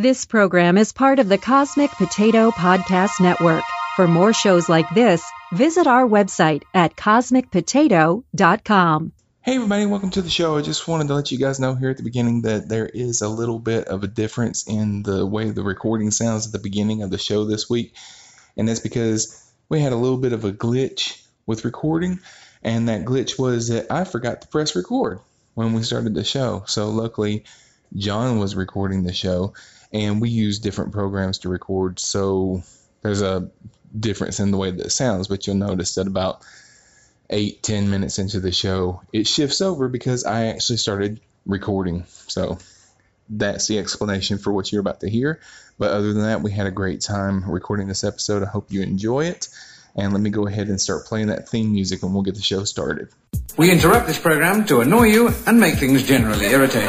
This program is part of the Cosmic Potato Podcast Network. For more shows like this, visit our website at cosmicpotato.com. Hey everybody, welcome to the show. I just wanted to let you guys know here at the beginning that there is a little bit of a difference in the way the recording sounds at the beginning of the show this week. And that's because we had a little bit of a glitch with recording, and that glitch was that I forgot to press record when we started the show. So luckily, John was recording the show, and we use different programs to record. So there's a difference in the way that it sounds, but you'll notice that about eight, ten minutes into the show, it shifts over because I actually started recording. So that's the explanation for what you're about to hear. But other than that, we had a great time recording this episode. I hope you enjoy it. And let me go ahead and start playing that theme music and we'll get the show started. We interrupt this program to annoy you and make things generally irritating.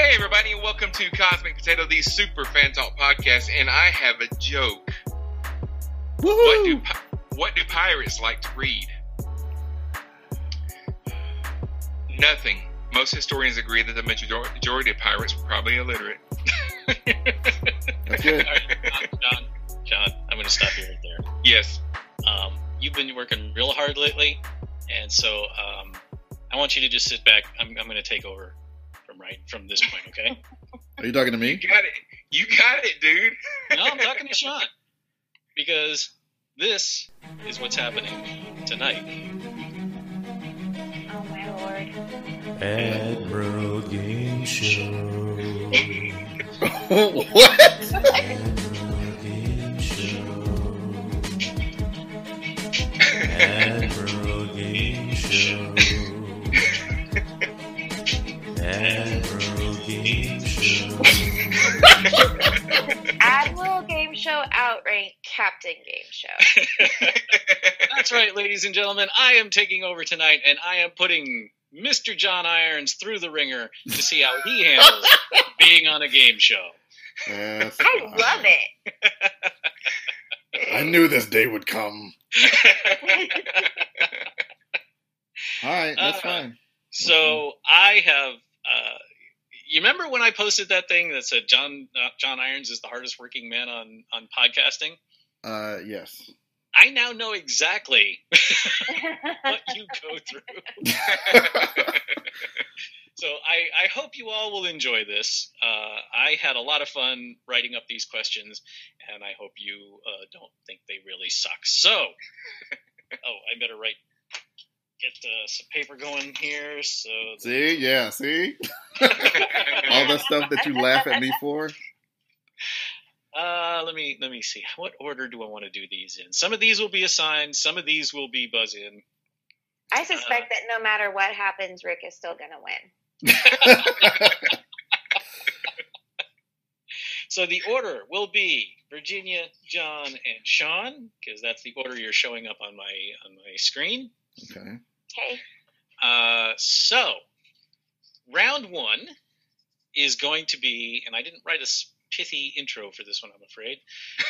Hey everybody, and welcome to Cosmic Potato, the Super Fan Talk podcast, and I have a joke. What do what do pirates like to read? Nothing. Most historians agree that the majority of pirates were probably illiterate. That's it. John, John, I'm going to stop you right there. yes. Um, you've been working real hard lately, and so um, I want you to just sit back. I'm, I'm going to take over from right from this point, okay? Are you talking to me? You got it. You got it, dude. no, I'm talking to Sean because this is what's happening tonight. Oh my lord. Admiral Game Show. what? Admiral Game Show. Admiral Game Show outrank Captain Game Show. That's right, ladies and gentlemen. I am taking over tonight, and I am putting Mr. John Irons through the ringer to see how he handles being on a game show. That's I fine. love it. I knew this day would come. All right, that's Uh, fine. So I have. Uh, you remember when I posted that thing that said John uh, John Irons is the hardest working man on on podcasting? Uh, yes. I now know exactly what you go through. so I, I hope you all will enjoy this. Uh, I had a lot of fun writing up these questions, and I hope you uh, don't think they really suck. So, oh, I better write. Get uh, some paper going here. So that- See, yeah, see, all the stuff that you laugh at me for. Uh, let me let me see. What order do I want to do these in? Some of these will be assigned. Some of these will be buzz in. I suspect that no matter what happens, Rick is still going to win. So the order will be Virginia, John, and Sean because that's the order you're showing up on my on my screen. Okay. Okay. Uh, so round one is going to be, and I didn't write a pithy intro for this one, I'm afraid.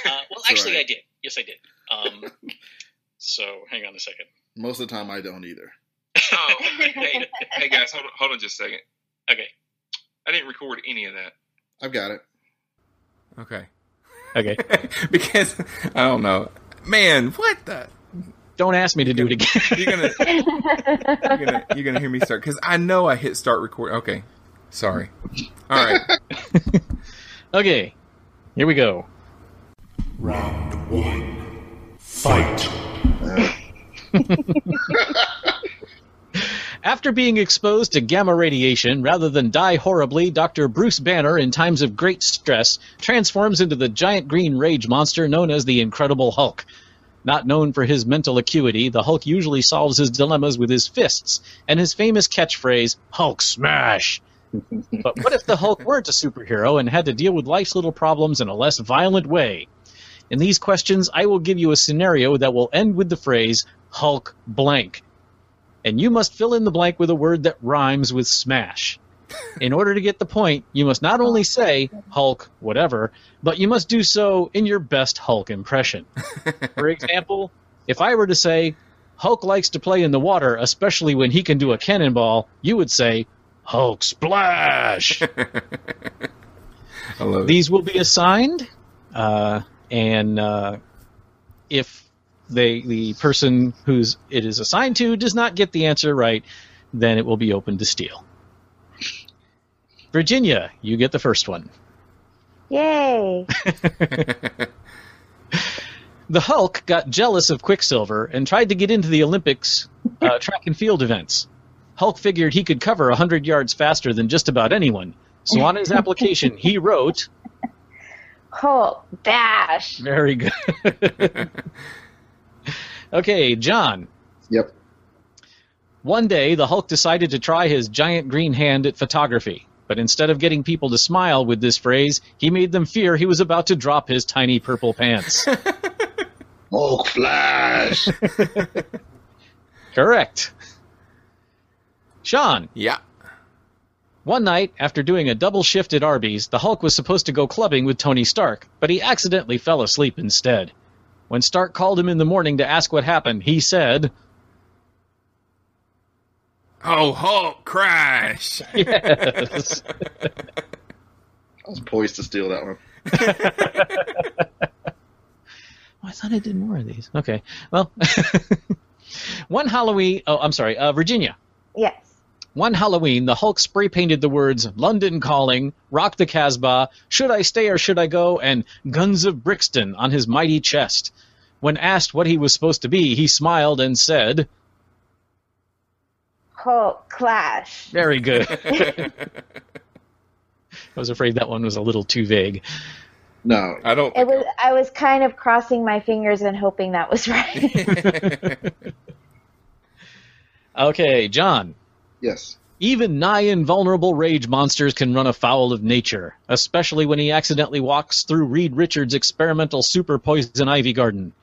Uh, well, actually, right. I did. Yes, I did. Um, so hang on a second. Most of the time, I don't either. Oh, hey, hey guys, hold on, hold on just a second. Okay. I didn't record any of that. I've got it. Okay. Okay. because I don't know. Man, what the Don't ask me to do it again. you're gonna you're gonna you're gonna hear me start because I know I hit start record. Okay, sorry. All right. okay. Here we go. Round one. Fight. After being exposed to gamma radiation, rather than die horribly, Dr. Bruce Banner, in times of great stress, transforms into the giant green rage monster known as the Incredible Hulk. Not known for his mental acuity, the Hulk usually solves his dilemmas with his fists and his famous catchphrase, Hulk smash! but what if the Hulk weren't a superhero and had to deal with life's little problems in a less violent way? In these questions, I will give you a scenario that will end with the phrase Hulk blank. And you must fill in the blank with a word that rhymes with smash. In order to get the point, you must not only say Hulk whatever, but you must do so in your best Hulk impression. For example, if I were to say Hulk likes to play in the water, especially when he can do a cannonball, you would say Hulk splash. Love it. These will be assigned, uh, and uh, if they the person who's it is assigned to does not get the answer right, then it will be open to steal. Virginia, you get the first one. Yay! The Hulk got jealous of Quicksilver and tried to get into the Olympics uh, track and field events. Hulk figured he could cover 100 yards faster than just about anyone. So on his application, he wrote, Hulk dash. Very good. okay, John. Yep. One day, the Hulk decided to try his giant green hand at photography. But instead of getting people to smile with this phrase, he made them fear he was about to drop his tiny purple pants. Hulk flash. Correct. Sean. Yeah. One night, after doing a double shift at Arby's, the Hulk was supposed to go clubbing with Tony Stark, but he accidentally fell asleep instead. When Stark called him in the morning to ask what happened, he said, Oh, Hulk crash! Yes. I was poised to steal that one. Oh, I thought I did more of these. Okay. Well, one Halloween. Oh, I'm sorry. Uh, Virginia. Yes. One Halloween, the Hulk spray painted the words London Calling, Rock the Casbah, Should I Stay or Should I Go, and Guns of Brixton on his mighty chest. When asked what he was supposed to be, he smiled and said, Hulk clash. Very good. I was afraid that one was a little too vague. No, I don't. It was. I was kind of crossing my fingers and hoping that was right. Okay, John. Yes. Even nigh invulnerable rage monsters can run afoul of nature, especially when he accidentally walks through Reed Richards' experimental super poison ivy garden.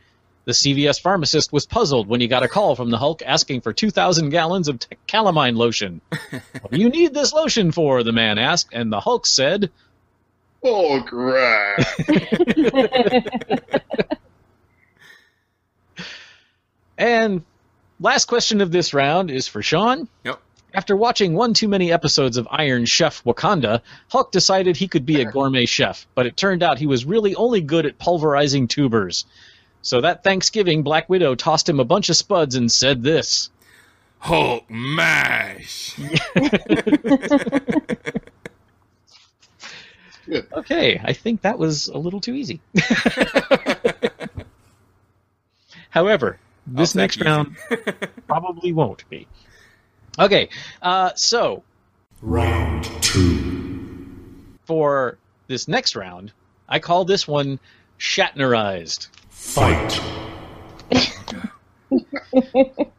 The CVS pharmacist was puzzled when he got a call from the Hulk asking for 2,000 gallons of t- calamine lotion. what do you need this lotion for? The man asked, and the Hulk said, Hulk crap. And last question of this round is for Sean. Yep. After watching one too many episodes of Iron Chef Wakanda, Hulk decided he could be a gourmet chef, but it turned out he was really only good at pulverizing tubers. So that Thanksgiving, Black Widow tossed him a bunch of spuds and said this. Hulk mash. Okay, I think that was a little too easy. However, this next round probably won't be. Okay, uh, so Round two. for this next round, I call this one Shatnerized. Fight.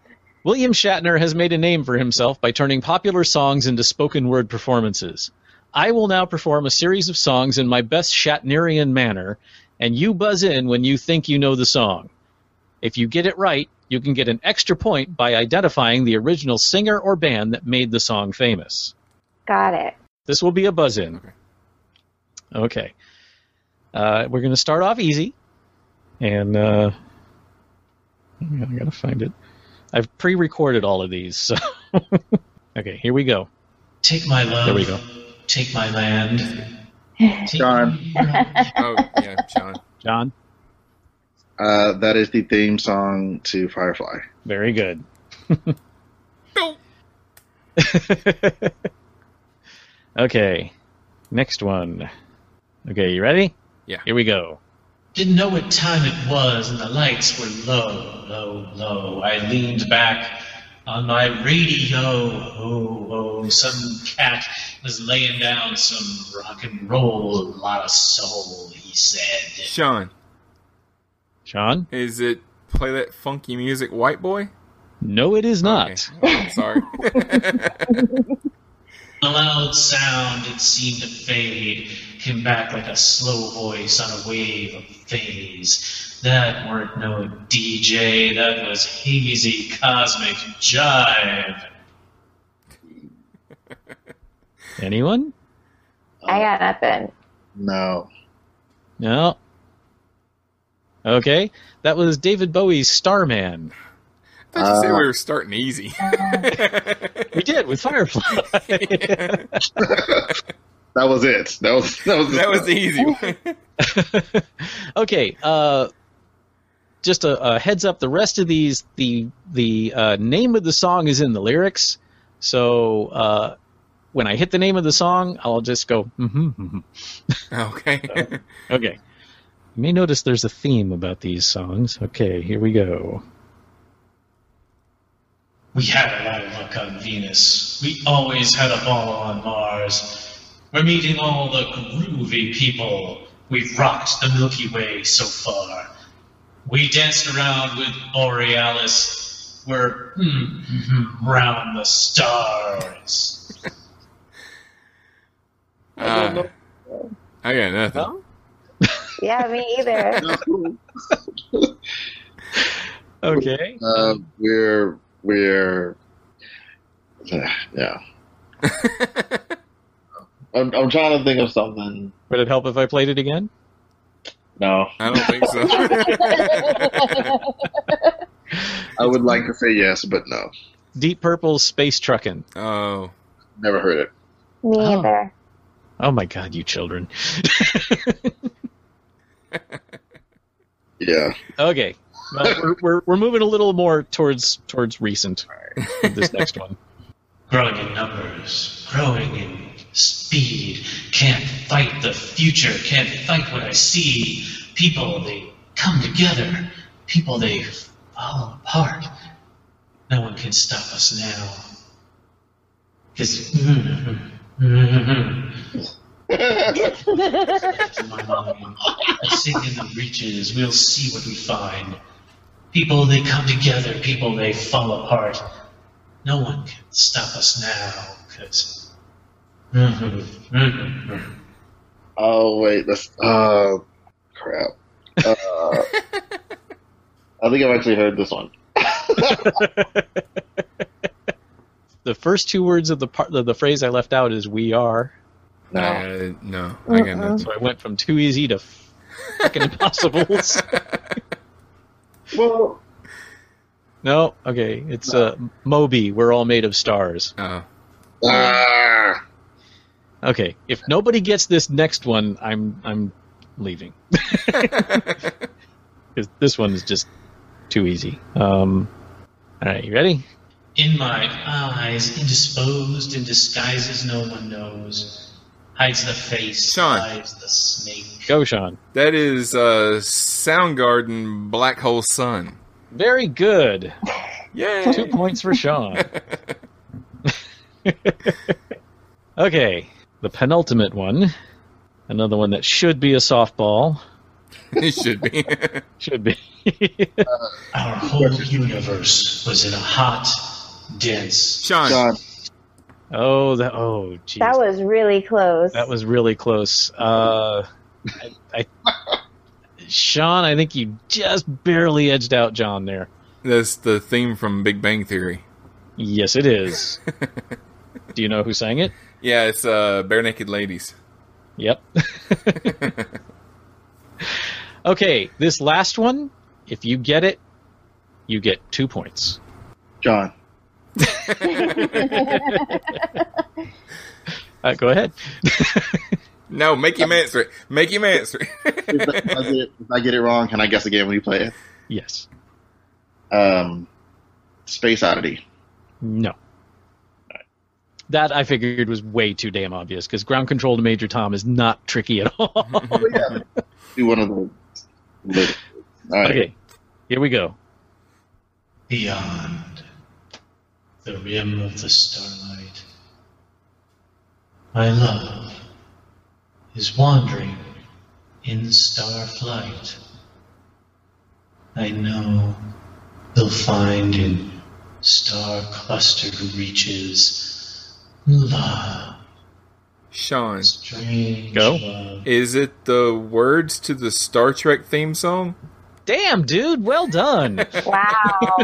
William Shatner has made a name for himself by turning popular songs into spoken word performances. I will now perform a series of songs in my best Shatnerian manner, and you buzz in when you think you know the song. If you get it right, you can get an extra point by identifying the original singer or band that made the song famous. Got it. This will be a buzz in. Okay. Uh, we're going to start off easy. And uh, I gotta find it. I've pre-recorded all of these. So okay, here we go. Take my love. There we go. Take my land. John. oh yeah, John. John. Uh, that is the theme song to Firefly. Very good. okay, next one. Okay, you ready? Yeah. Here we go. Didn't know what time it was, and the lights were low, low, low. I leaned back on my radio. Oh, oh, some cat was laying down some rock and roll, a lot of soul, he said. Sean. Sean? Is it play that funky music, White Boy? No, it is not. Oh, sorry. A loud sound, it seemed to fade, came back like a slow voice on a wave of phase. That weren't no DJ, that was hazy cosmic jive. Anyone? I got nothing. No. No. Okay, that was David Bowie's Starman. I thought you said Uh, we were starting easy. We did with Firefly. That was it. That was that was that was the easy one. okay, uh, just a, a heads up. The rest of these, the the uh, name of the song is in the lyrics. So uh, when I hit the name of the song, I'll just go. Mm-hmm, Okay. okay. You may notice there's a theme about these songs. Okay, here we go. We had a lot of luck on Venus. We always had a ball on Mars. We're meeting all the groovy people. We've rocked the Milky Way so far. We danced around with Borealis. We're mm, mm, round the stars. Uh, I got nothing. Yeah, me either. Okay. Uh, we're we're yeah. I'm I'm trying to think of something. Would it help if I played it again? No, I don't think so. I would like to say yes, but no. Deep Purple's Space Truckin'. Oh. Never heard it. Me either. Oh my god, you children. Yeah. Okay. Well, we're, we're, we're moving a little more towards towards recent. with This next one. Growing in numbers, growing in speed. Can't fight the future, can't fight what I see. People, they come together. People, they fall apart. No one can stop us now. Because. my mind. I sink in the reaches, we'll see what we find. People, they come together, people, they fall apart. No one can stop us now, because. Oh wait, that's uh crap. Uh, I think I've actually heard this one. The first two words of the part of the phrase I left out is "we are." No. Uh, no. I got nothing. So I went from too easy to fucking impossibles. Well, no, okay, it's uh, Moby. We're all made of stars. Oh. ah, Okay, if nobody gets this next one, I'm I'm leaving because this one is just too easy. Um, all right, you ready? In my eyes, indisposed in disguises no one knows. Hides the face, Sean. hides the snake. Go, Sean. That is uh, Soundgarden Black Hole Sun. Very good. Yay! Two points for Sean. okay, the penultimate one. Another one that should be a softball. it should be. Should be. Our whole universe was in a hot, dense. Sean. John. Oh, that. Oh, geez. That was really close. That was really close. Uh, I, I, Sean, I think you just barely edged out John there. That's the theme from Big Bang Theory. Yes, it is. Do you know who sang it? Yeah, it's uh, Barenaked Ladies. Yep. okay, this last one, if you get it, you get two points. John. Uh, go ahead. No, make him answer it. Make him answer it. if, I get it, if I get it wrong, can I guess again when you play it? yes. Um, Space Oddity. No. That I figured was way too damn obvious because ground control to Major Tom is not tricky at all. yeah. Do one of the. All right. Okay, here we go. Beyond the rim of the starlight, my love is wandering in star flight. I know they'll find in star clustered reaches love. Sean. Strange Go. love. Is it the words to the Star Trek theme song? Damn, dude, well done. Wow.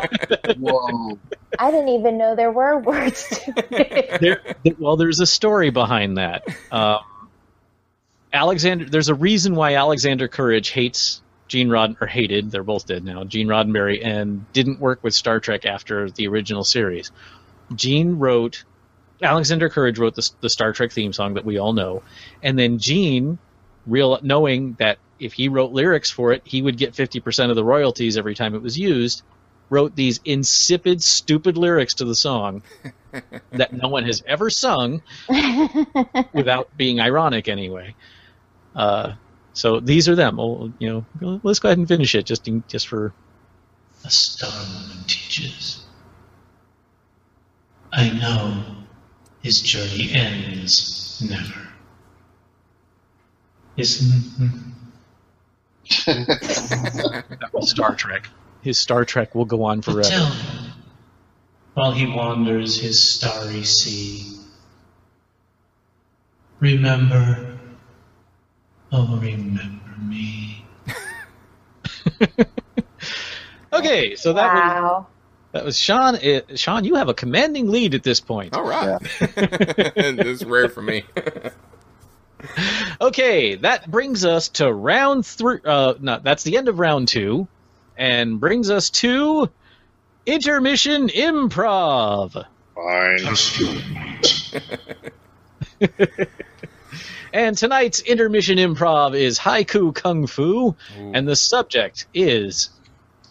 Whoa. I didn't even know there were words to it. there, there- well, there's a story behind that. Um, Alexander, there's a reason why Alexander Courage hates Gene Rod or hated. They're both dead now. Gene Roddenberry and didn't work with Star Trek after the original series. Gene wrote. Alexander Courage wrote the, the Star Trek theme song that we all know, and then Gene, real knowing that if he wrote lyrics for it, he would get 50% of the royalties every time it was used, wrote these insipid, stupid lyrics to the song that no one has ever sung without being ironic anyway. Uh, so these are them. Oh, you know, let's go ahead and finish it just in, just for A star woman teaches. I know his journey ends never. His that was Star Trek. His Star Trek will go on forever. tell me, while he wanders his starry sea, remember, oh, remember me. Okay, so that was that was Sean. Uh, Sean, you have a commanding lead at this point. All right. it's rare for me. Okay, that brings us to round three. Uh, no, that's the end of round two, and brings us to intermission improv. Fine. And tonight's intermission improv is haiku kung fu, and the subject is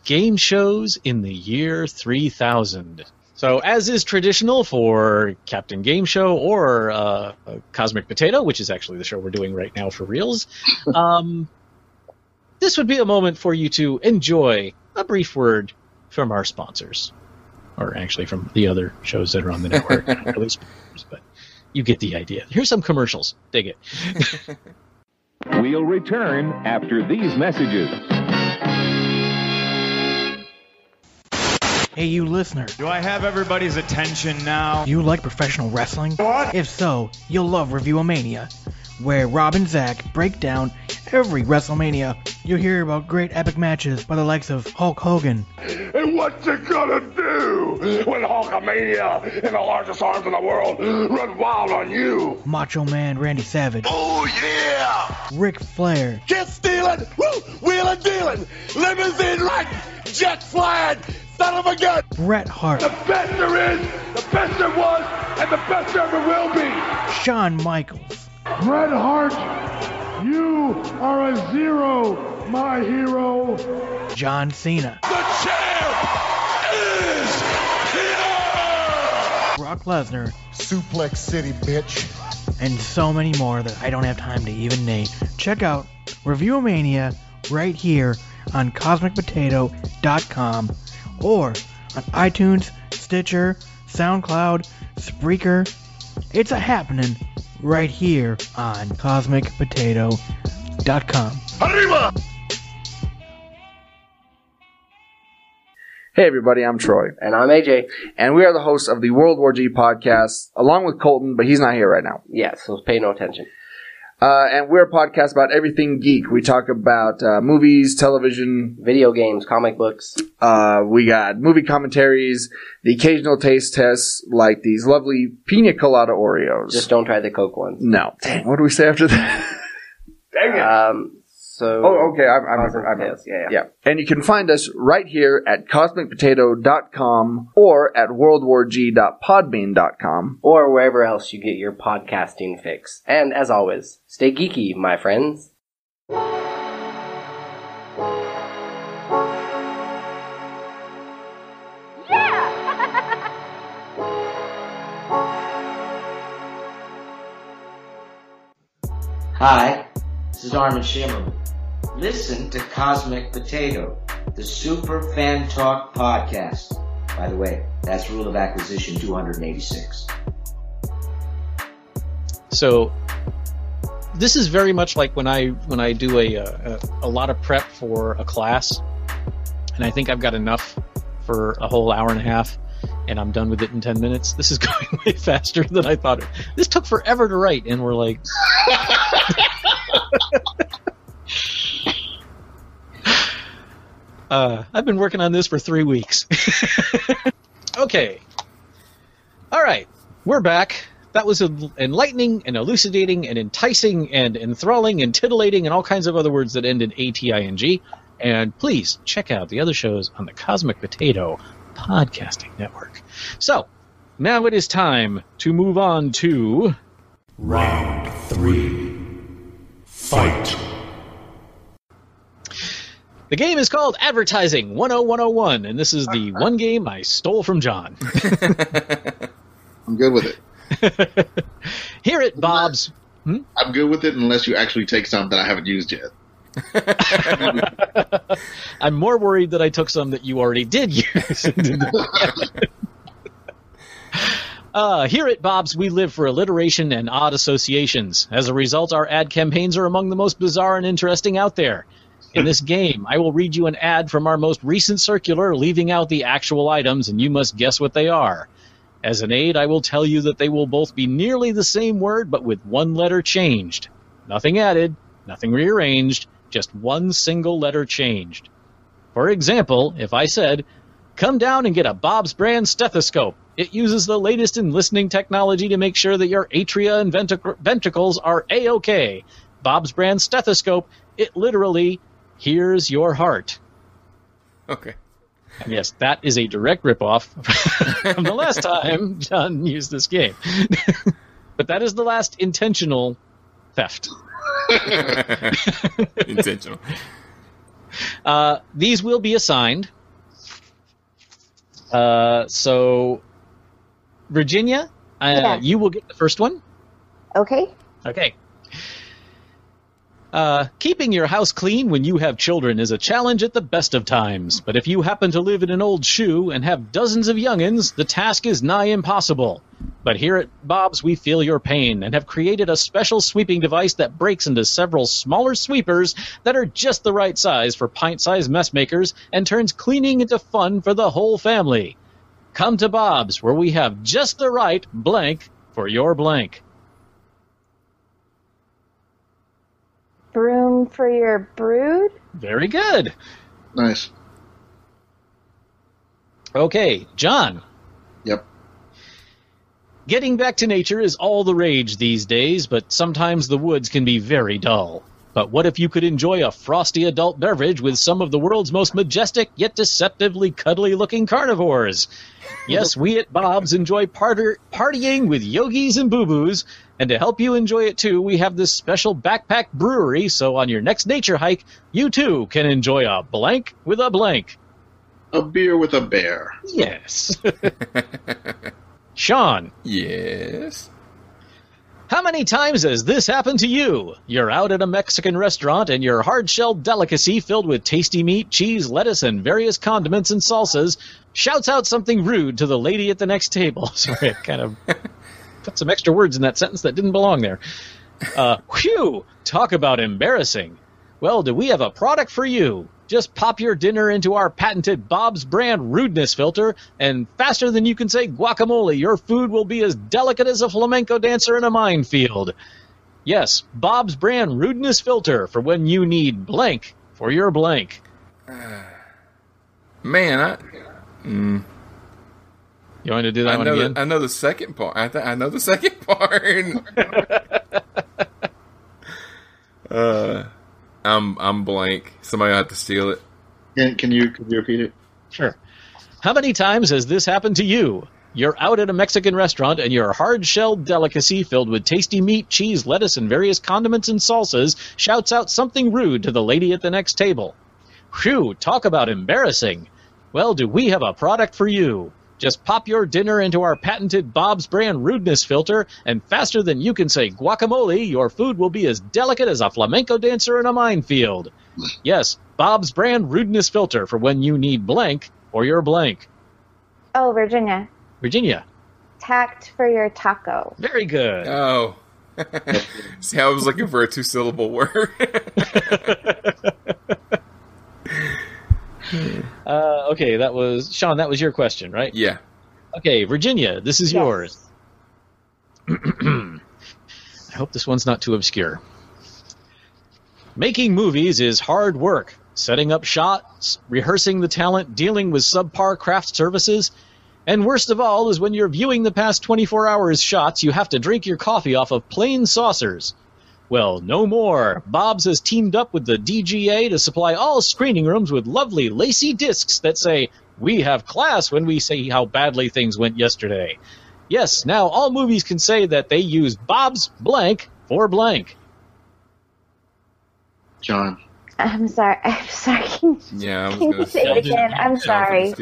game shows in the year 3000. So, as is traditional for Captain Game Show or uh, Cosmic Potato, which is actually the show we're doing right now for reals, um, this would be a moment for you to enjoy a brief word from our sponsors, or actually from the other shows that are on the network. Really sponsors, but you get the idea. Here's some commercials. Dig it. We'll return after these messages. Hey, you listener. Do I have everybody's attention now? You like professional wrestling? What? If so, you'll love Reviewomania, where Rob and Zach break down every WrestleMania. You'll hear about great epic matches by the likes of Hulk Hogan, And what you gonna do when Hulkamania and the largest arms in the world run wild on you? Macho Man Randy Savage, Oh yeah! Ric Flair, Jet stealing, woo, wheeling dealing, limousine right, jet flying, son of a gun. Bret Hart, The best there is, the best there was, and the best there ever will be. Shawn Michaels, Bret Hart, you are a zero, my hero. John Cena, The champ is here! Brock Lesnar, Suplex City, bitch. and so many more that I don't have time to even name. Check out Reviewomania right here on CosmicPotato.com or on iTunes, Stitcher, SoundCloud, Spreaker. It's a happening right here on CosmicPotato.com. Arriba! Hey everybody, I'm Troy. And I'm AJ. And we are the hosts of the World War G podcast, along with Colton, but he's not here right now. Yeah, so pay no attention. Uh, and we're a podcast about everything geek. We talk about uh, movies, television, Video games, comic books. uh, we got movie commentaries, the occasional taste tests, like these lovely pina colada Oreos. Just don't try the Coke ones. no. Dang, what do we say after that? Dang it. Um, so. oh, okay, I, I remember. I remember. Potatoes, yeah, yeah. Yeah. And you can find us right here at cosmicpotato.com or at worldwarg.podbean.com. Or wherever else you get your podcasting fix. And as always, stay geeky, my friends. Yeah. Hi, this is Armin Shimerman. Listen to Cosmic Potato, the Super Fan Talk podcast. By the way, that's rule of acquisition 286. So this is very much like when I when I do a uh, a, a lot of prep for a class. and I think I've got enough for a whole hour and a half, and I'm done with it in 10 minutes. This is going way faster than I thought. It. This took forever to write, and we're like. uh, I've been working on this for three weeks. okay. All right. We're back. That was enlightening and elucidating and enticing and enthralling and titillating and all kinds of other words that end in A-T-I-N-G. And please check out the other shows on the Cosmic Potato Podcasting Network. So, now it is time to move on to. Round three. Fight. The game is called Advertising 10101, and this is the one game I stole from John. I'm good with it. Hear it, Bob's. Hmm? I'm good with it unless you actually take some that I haven't used yet. I'm more worried that I took some that you already did use. Uh, here at Bob's, we live for alliteration and odd associations. As a result, our ad campaigns are among the most bizarre and interesting out there. In this game, I will read you an ad from our most recent circular, leaving out the actual items, and you must guess what they are. As an aid, I will tell you that they will both be nearly the same word, but with one letter changed. Nothing added, nothing rearranged, just one single letter changed. For example, if I said, Come down and get a Bob's brand stethoscope. It uses the latest in listening technology to make sure that your atria and ventric- ventricles are A-OK. Bob's brand stethoscope, it literally hears your heart. Okay. And yes, that is a direct ripoff from the last time John used this game. but that is the last intentional theft. intentional. Uh, these will be assigned. Uh, so, Virginia, uh, Yeah. you will get the first one. Okay. Okay. Uh, keeping your house clean when you have children is a challenge at the best of times, but if you happen to live in an old shoe and have dozens of youngins, the task is nigh impossible. But here at Bob's, we feel your pain and have created a special sweeping device that breaks into several smaller sweepers that are just the right size for pint-sized mess makers and turns cleaning into fun for the whole family. Come to Bob's, where we have just the right blank for your blank. Broom for your brood? Very good. Nice. Okay, John. Yep. Getting back to nature is all the rage these days, but sometimes the woods can be very dull. But what if you could enjoy a frosty adult beverage with some of the world's most majestic yet deceptively cuddly looking carnivores? Yes, we at Bob's enjoy parter- partying with yogis and boo boos, and to help you enjoy it too, we have this special backpack brewery, so on your next nature hike, you too can enjoy a blank with a blank. A beer with a bear. Yes. Sean. Yes. How many times has this happened to you? You're out at a Mexican restaurant and your hard shelled delicacy filled with tasty meat, cheese, lettuce, and various condiments and salsas shouts out something rude to the lady at the next table. Sorry, I kind of put some extra words in that sentence that didn't belong there. Uh, whew! Talk about embarrassing. Well, do we have a product for you? Just pop your dinner into our patented Bob's brand rudeness filter, and faster than you can say guacamole, your food will be as delicate as a flamenco dancer in a minefield. Yes, Bob's brand rudeness filter for when you need blank for your blank. Man, I. Mm, You want to do that I one know. again? The, I know the second part. I, th- I know the second part. uh, I'm I'm blank. Somebody will have to steal it. Can, can you can you repeat it? Sure. How many times has this happened to you? You're out at a Mexican restaurant and your hard shelled delicacy filled with tasty meat, cheese, lettuce, and various condiments and salsas shouts out something rude to the lady at the next table. Phew, talk about embarrassing. Well, do we have a product for you? Just pop your dinner into our patented Bob's brand rudeness filter, and faster than you can say guacamole, your food will be as delicate as a flamenco dancer in a minefield. Yes, Bob's brand rudeness filter for when you need blank or your blank. Oh, Virginia. Virginia. Tact for your taco. Very good. Oh. See, I was looking for a two syllable word. Uh, okay, that was Sean. That was your question, right? Yeah. Okay, Virginia, this is Yes. yours. I hope this one's not too obscure. Making movies is hard work. Setting up shots, rehearsing the talent, dealing with subpar craft services, and worst of all is when you're viewing the past 24 hours shots, you have to drink your coffee off of plain saucers. Well, no more. Bob's has teamed up with the DGA to supply all screening rooms with lovely lacy discs that say, We have class when we say how badly things went yesterday. Yes, now all movies can say that they use Bob's blank for blank. John. I'm sorry. I'm sorry. Can, Yeah, I was can gonna you say it again? I'm sorry.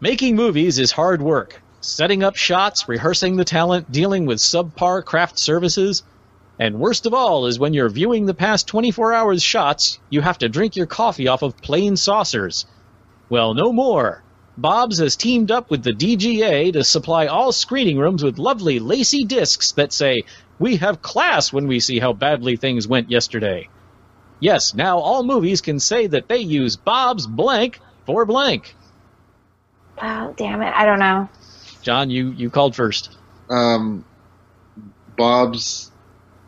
Making movies is hard work. Setting up shots, rehearsing the talent, dealing with subpar craft services. And worst of all is when you're viewing the past 24 hours shots, you have to drink your coffee off of plain saucers. Well, no more. Bob's has teamed up with the DGA to supply all screening rooms with lovely lacy discs that say, We have class when we see how badly things went yesterday. Yes, now all movies can say that they use Bob's blank for blank. Oh, damn it. I don't know. John, you, you called first. Um, Bob's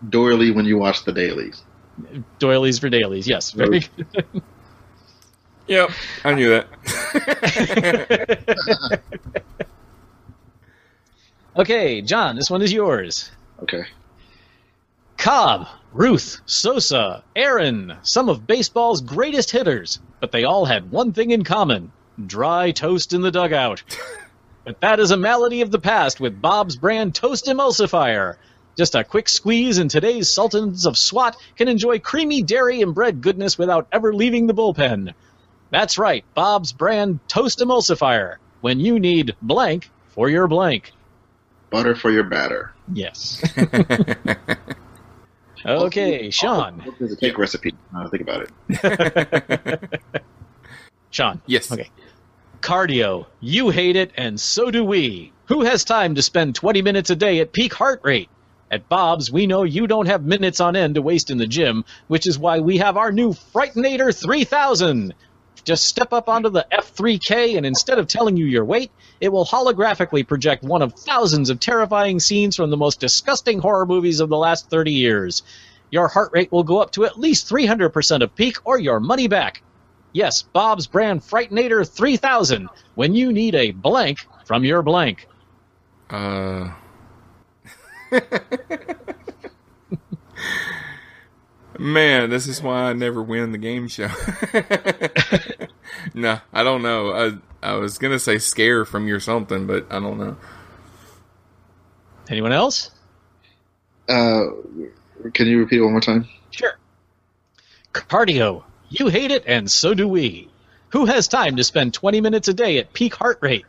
doily when you watch the dailies. Doilies for dailies. Yes, very good. Yep, I knew that. okay, John, this one is yours. Okay. Cobb, Ruth, Sosa, Aaron, some of baseball's greatest hitters, but they all had one thing in common dry toast in the dugout. But that is a malady of the past with Bob's brand Toast Emulsifier. Just a quick squeeze, and today's Sultans of SWAT can enjoy creamy dairy and bread goodness without ever leaving the bullpen. That's right, Bob's brand Toast Emulsifier. When you need blank for your blank. Butter for your batter. Yes. okay, Sean. There's a cake recipe. Now think about it. Sean. Yes. Okay. Cardio. You hate it, and so do we. Who has time to spend 20 minutes a day at peak heart rate? At Bob's, we know you don't have minutes on end to waste in the gym, which is why we have our new Frightenator 3000. Just step up onto the F3K, and instead of telling you your weight, it will holographically project one of thousands of terrifying scenes from the most disgusting horror movies of the last 30 years. Your heart rate will go up to at least 300% of peak or your money back. Yes, Bob's brand Frightenator 3000 when you need a blank from your blank. Uh. Man, this is why I never win the game show. no, I don't know. I I was gonna say scare from your something, but I don't know. Anyone else? Uh, can you repeat it one more time? Sure. Cardio. You hate it, and so do we. Who has time to spend 20 minutes a day at peak heart rate?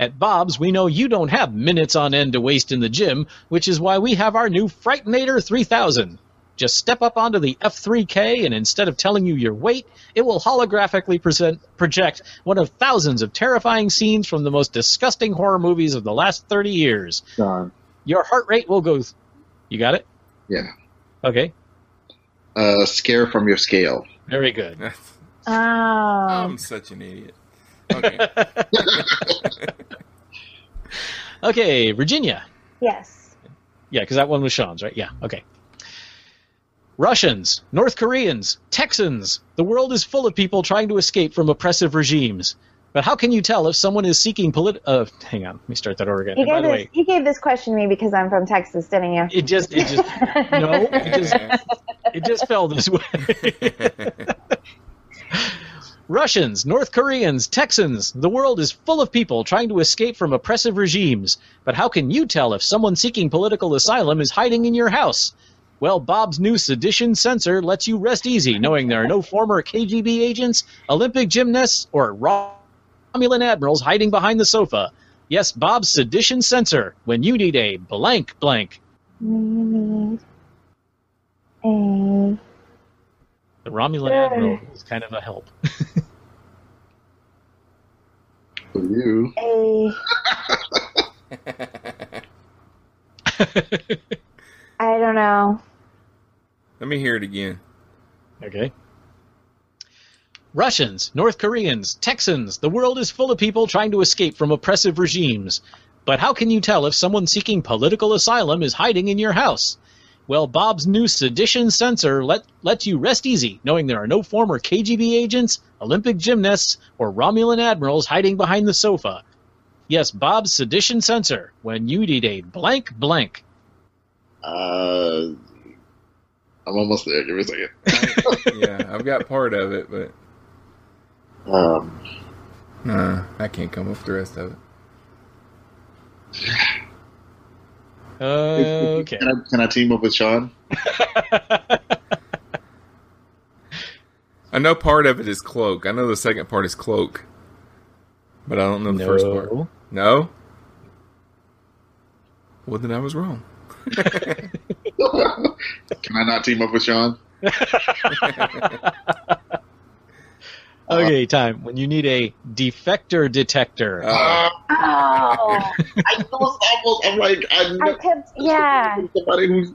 At Bob's, we know you don't have minutes on end to waste in the gym, which is why we have our new Frightenator 3000. Just step up onto the F3K, and instead of telling you your weight, it will holographically present, project one of thousands of terrifying scenes from the most disgusting horror movies of the last 30 years. John. Your heart rate will go. Th- you got it? Yeah. Okay. Uh, scare from your scale. Very good. Oh. I'm such an idiot. Okay. Okay, Virginia. Yes. Yeah, because that one was Sean's, right? Yeah, okay. Russians, North Koreans, Texans. The world is full of people trying to escape from oppressive regimes. But how can you tell if someone is seeking polit? Uh, hang on, let me start that over again. You by gave the this. way, You gave this question to me because I'm from Texas, didn't you? it just, it just, no, it just, it just fell this way. Russians, North Koreans, Texans. The world is full of people trying to escape from oppressive regimes. But how can you tell if someone seeking political asylum is hiding in your house? Well, Bob's new sedition sensor lets you rest easy knowing there are no former KGB agents, Olympic gymnasts, or Romulan admirals hiding behind the sofa. Yes, Bob's sedition sensor when you need a blank blank. Mm, a The Romulan Sure. admiral is kind of a help. For you. a. I don't know. Let me hear it again. Okay. Russians, North Koreans, Texans, the world is full of people trying to escape from oppressive regimes. But how can you tell if someone seeking political asylum is hiding in your house? Well, Bob's new sedition sensor let, lets you rest easy, knowing there are no former KGB agents, Olympic gymnasts, or Romulan admirals hiding behind the sofa. Yes, Bob's sedition sensor, when you need a blank blank. Uh, I'm almost there. Give me a second. yeah, I've got part of it, but Um, nah, I can't come up with the rest of it. Okay. Can I, can I team up with Sean? I know part of it is cloak. I know the second part is cloak, but I don't know the first part. No. No. Well, then I was wrong. Can I not team up with Sean? Okay, time. When you need a defector detector. Uh, Oh, I was almost. I'm like, I I kept, yeah. somebody who's.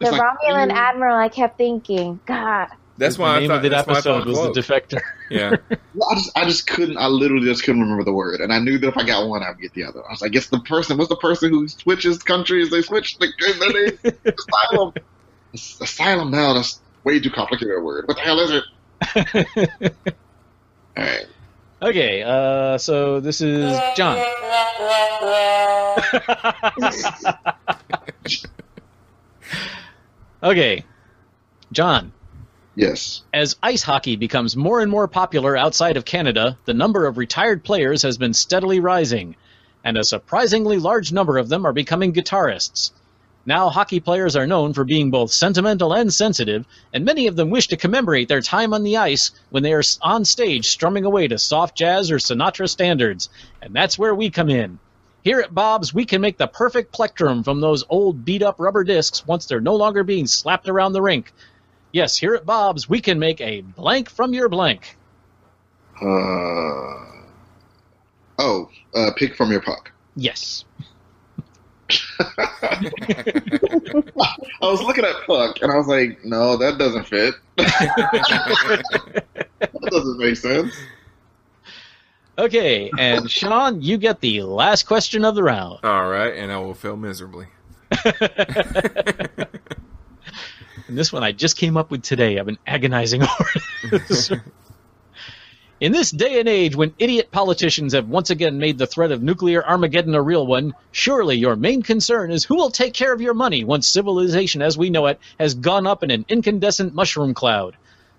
The like, Romulan Admiral, I kept thinking, God. That's the why I name thought of the that's why I episode was cloak. the defector. Yeah. I just, I just couldn't. I literally just couldn't remember the word, and I knew that if I got one, I'd get the other. I was like, it's the person. What's the person who switches countries? They switch the their name. asylum. Asylum now. That's way too complicated a word. What the hell is it? All right. Okay, uh, so this is John. okay, John. Yes. As ice hockey becomes more and more popular outside of Canada, the number of retired players has been steadily rising, and a surprisingly large number of them are becoming guitarists. Now, hockey players are known for being both sentimental and sensitive, and many of them wish to commemorate their time on the ice when they are on stage strumming away to soft jazz or Sinatra standards. And that's where we come in. Here at Bob's, we can make the perfect plectrum from those old beat up rubber discs once they're no longer being slapped around the rink. Yes, here at Bob's, we can make a blank from your blank. Uh, oh, uh, pick from your puck. Yes. I was looking at puck, and I was like, no, that doesn't fit. that doesn't make sense. Okay, and Sean, you get the last question of the round. All right, and I will fail miserably. And this one I just came up with today. I've been agonizing over this. In this day and age when idiot politicians have once again made the threat of nuclear Armageddon a real one, surely your main concern is who will take care of your money once civilization as we know it has gone up in an incandescent mushroom cloud.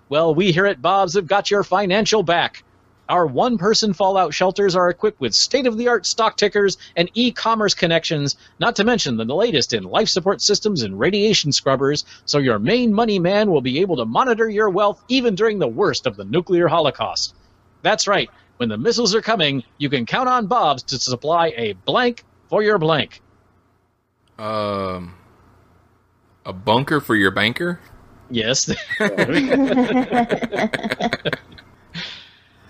Well, we here at Bob's have got your financial back. Our one person fallout shelters are equipped with state of the art stock tickers and e commerce connections, not to mention the latest in life support systems and radiation scrubbers, so your main money man will be able to monitor your wealth even during the worst of the nuclear holocaust. That's right, when the missiles are coming, you can count on Bob's to supply a blank for your blank. Um, a bunker for your banker. Yes.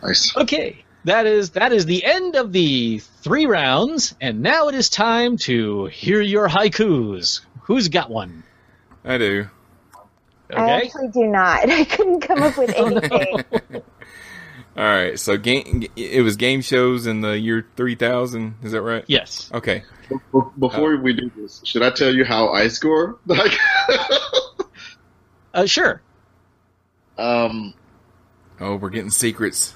Nice. Okay. That is that is the end of the three rounds, and now it is time to hear your haikus. Who's got one? I do. I actually do not. I couldn't come up with anything. All right, so game it was game shows in the year 3000, is that right? Yes. Okay. Be- Before we do this, should I tell you how I score? Like, Uh, sure. um, Oh, we're getting secrets.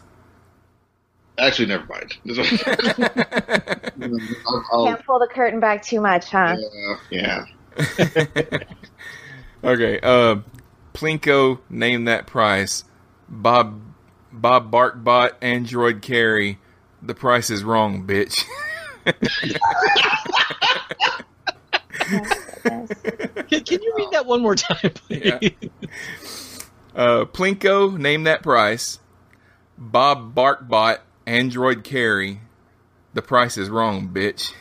actually, never mind. I'll- I'll- Can't pull the curtain back too much, huh? yeah, yeah. Okay, uh Plinko name that price. Bob Bob Barkbot Android Carey. The price is wrong, bitch. Can, can you read that one more time, please? Yeah. Uh, Plinko, name that price. Bob Barkbot, Android Carey. The price is wrong, bitch.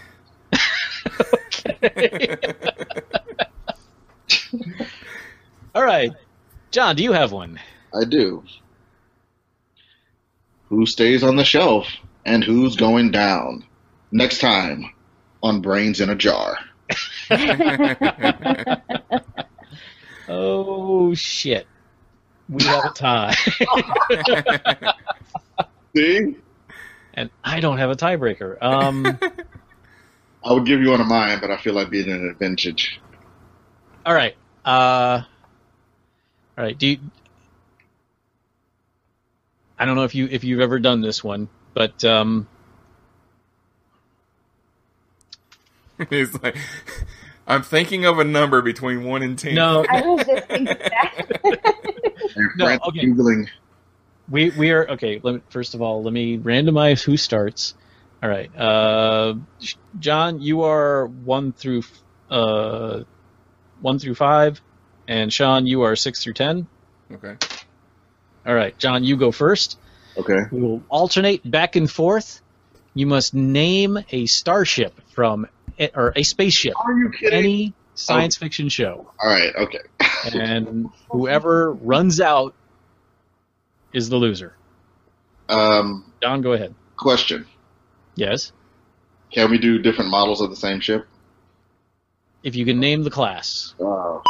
All right. John, do you have one? I do. Who stays on the shelf and who's going down? Next time on Brains in a Jar. Oh shit. we have a tie. See? And I don't have a tiebreaker. Um, I would give you one of mine, but I feel like being an advantage. all right. Uh, all right. Do you, I don't know if you if you've ever done this one, but um, He's like, I'm thinking of a number between one and ten. No. I was just thinking that. No, okay. Googling. we we are okay. Let me, first of all, let me randomize who starts. All right, uh, John, you are one through uh, one through five, and Sean, you are six through ten. Okay. All right, John, you go first. Okay. We will alternate back and forth. You must name a starship from or a spaceship. Are you kidding? Any science fiction show, All right. Okay. and whoever runs out is the loser. Um, John, go ahead. question: Yes, Can we do different models of the same ship? if you can name the class. Oh.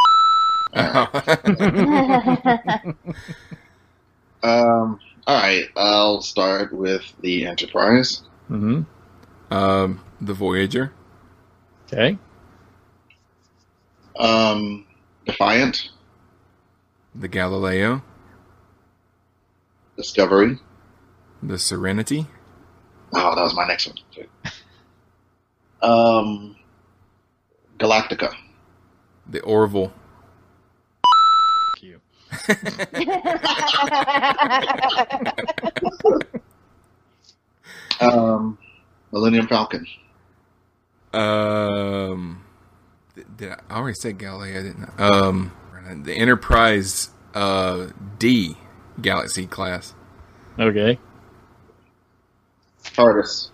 Um. All right. I'll start with the Enterprise. Mm-hmm. Um, the Voyager. Okay. Um. Defiant. The Galileo. Discovery. The Serenity. Oh, that was my next one. Um. Galactica. The Orville. You. Um. Millennium Falcon. Um, did- did I, I already said Galileo? Didn't I? Um, the Enterprise uh, D Galaxy class. Okay. TARDIS.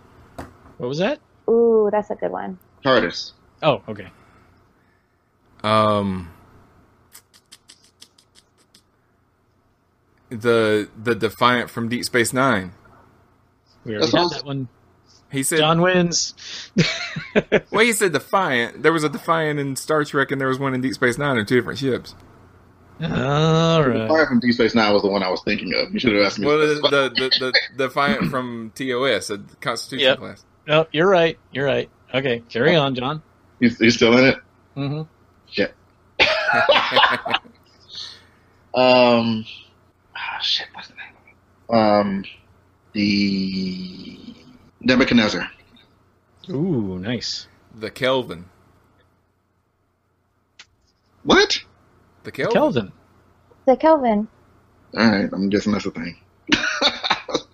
What was that? Ooh, that's a good one. TARDIS. Oh, okay. Um, the the Defiant from Deep Space Nine. We already That's had that one. He said John wins. Well, he said Defiant. There was a Defiant in Star Trek, and there was one in Deep Space Nine. They're two different ships. All The right. Fire from Deep Space Nine was the one I was thinking of. You should have asked me. Well, the the, the, the Defiant from TOS, a Constitution Yep. class. No, you're right. You're right. Okay, carry on, John. He's, he's still in it. Mm-hmm. Shit. Um. Ah, shit. What's the name? of it? Um. The Nebuchadnezzar. Ooh, nice. The Kelvin. What? The Kelvin. Kelvin The Kelvin. All right. I'm guessing that's a thing.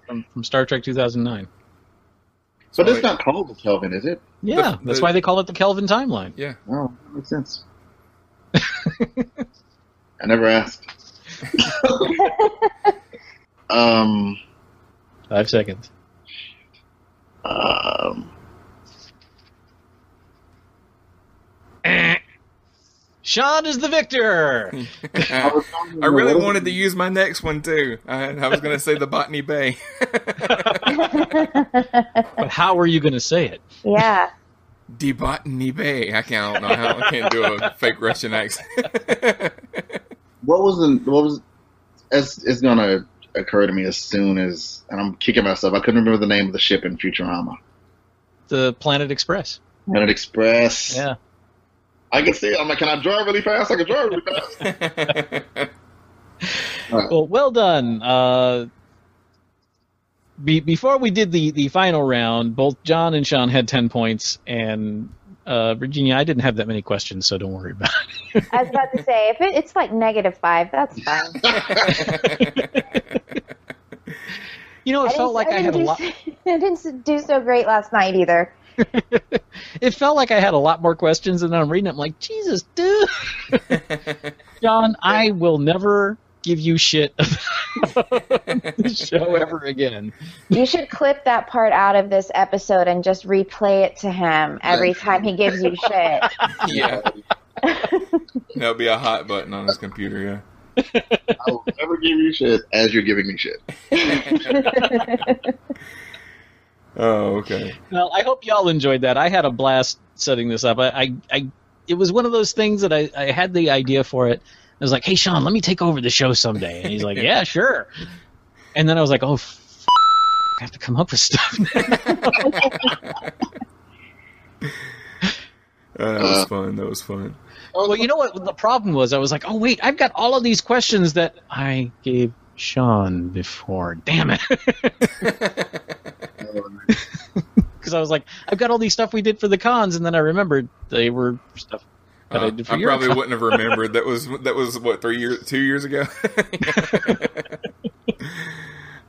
from, from Star Trek 2009. But it's not called the Kelvin, is it? Yeah, The- that's the- why they call it the Kelvin timeline. Yeah. Oh, that makes sense. I never asked. Um. Five seconds. Um. Sean is the victor. I really wanted to use my next one too. I, I was going to say the Botany Bay. but how are you going to say it? Yeah. Die Botany Bay. I can't, I don't know how I can't do a fake Russian accent. What was the what was? It's, it's gonna occur to me as soon as, and I'm kicking myself. I couldn't remember the name of the ship in Futurama. The Planet Express. Planet Express. Yeah. I can see. it. I'm like, can I drive really fast? I can drive really fast. Well, well done. Uh, be, before we did the, the final round, both John and Sean had 10 points, and uh, Virginia, I didn't have that many questions, so don't worry about it. I was about to say, if it, it's like negative five, that's fine. You know, it I felt like I didn't had a lot. so- I didn't do so great last night either. It felt like I had a lot more questions, and then I'm reading it. I'm like, Jesus, dude. John, I will never give you shit about this show ever again. You should clip that part out of this episode and just replay it to him every time he gives you shit. yeah. That'll be a hot button on his computer, yeah. I will never give you shit as you're giving me shit. Oh, okay. Well, I hope y'all enjoyed that. I had a blast setting this up. I, I, I it was one of those things that I, I had the idea for it. I was like, "Hey, Sean, let me take over the show someday." And he's like, "Yeah, sure." And then I was like, "Oh, f- I have to come up with stuff." Uh, that was fun. That was fun. well, you know what the problem was? I was like, "Oh, wait, I've got all of these questions that I gave Sean before. Damn it!" Because I was like, "I've got all these stuff we did for the cons," and then I remembered they were stuff that I Uh, did for I your probably con. wouldn't have remembered. That was that was what three years, two years ago.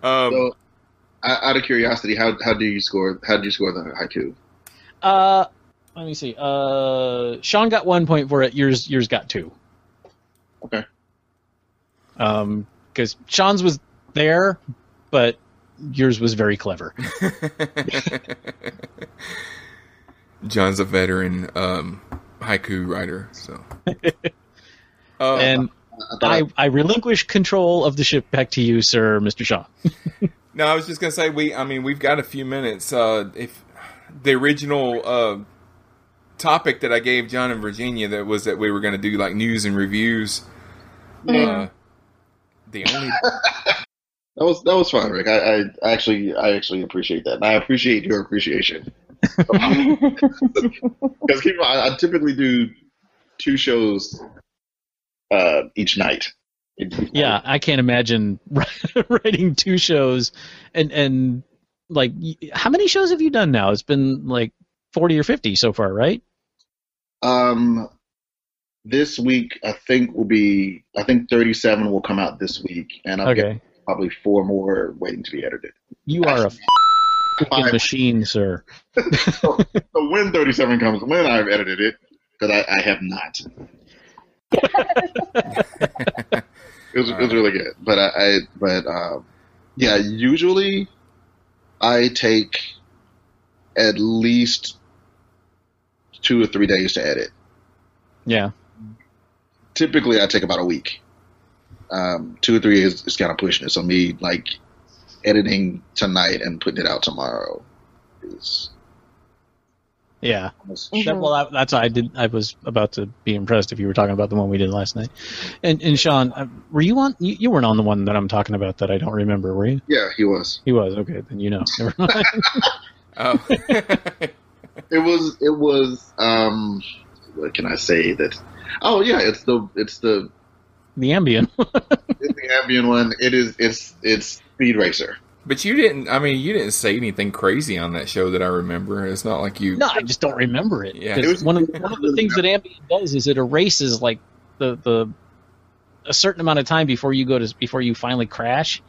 um, so, out of curiosity, how how do you score? How did you score the haiku? Uh, let me see. Uh, Sean got one point for it. Yours, yours got two. Okay. Um, because Sean's was there, but yours was very clever. John's a veteran um, haiku writer, so. Uh, and I, I relinquish control of the ship back to you, sir, Mister Shaw. No, I was just gonna say we. I mean, we've got a few minutes. Uh, if the original uh, topic that I gave John and Virginia that was that we were going to do like news and reviews. Uh, the only That was that was fun, Rick. I, I actually I actually appreciate that, and I appreciate your appreciation. Because keep in mind, I typically do two shows uh, each night. Yeah, I can't imagine writing two shows and and like how many shows have you done now? It's been like forty or fifty so far, right? Um, this week I think will be I think 37 will come out this week, and I've Okay. probably four more waiting to be edited. You are a fucking machine, sir. So when 37 comes, when I've edited it, because I, I have not. it, was, it was really good, but I, I but um, yeah, usually I take at least two or three days to edit. Yeah. Typically, I take about a week. Um, two or three is, is kind of pushing it. So me like editing tonight and putting it out tomorrow is Yeah. Mhm. That- well, that, that's I did. I was about to be impressed if you were talking about the one we did last night. And and Sean, uh, were you on? You, you weren't on the one that I'm talking about that I don't remember, were you? yeah, he was. He was. Okay, then you know. Never mind. Oh. it was it was um what can I say that oh yeah it's the it's the the Ambien it's the Ambien one it is it's it's Speed Racer But you didn't. I mean, you didn't say anything crazy on that show that I remember. It's not like you. No, I just don't remember it. Yeah, It was- one of the, one of the things that Ambien does is it erases like the the a certain amount of time before you go to before you finally crash.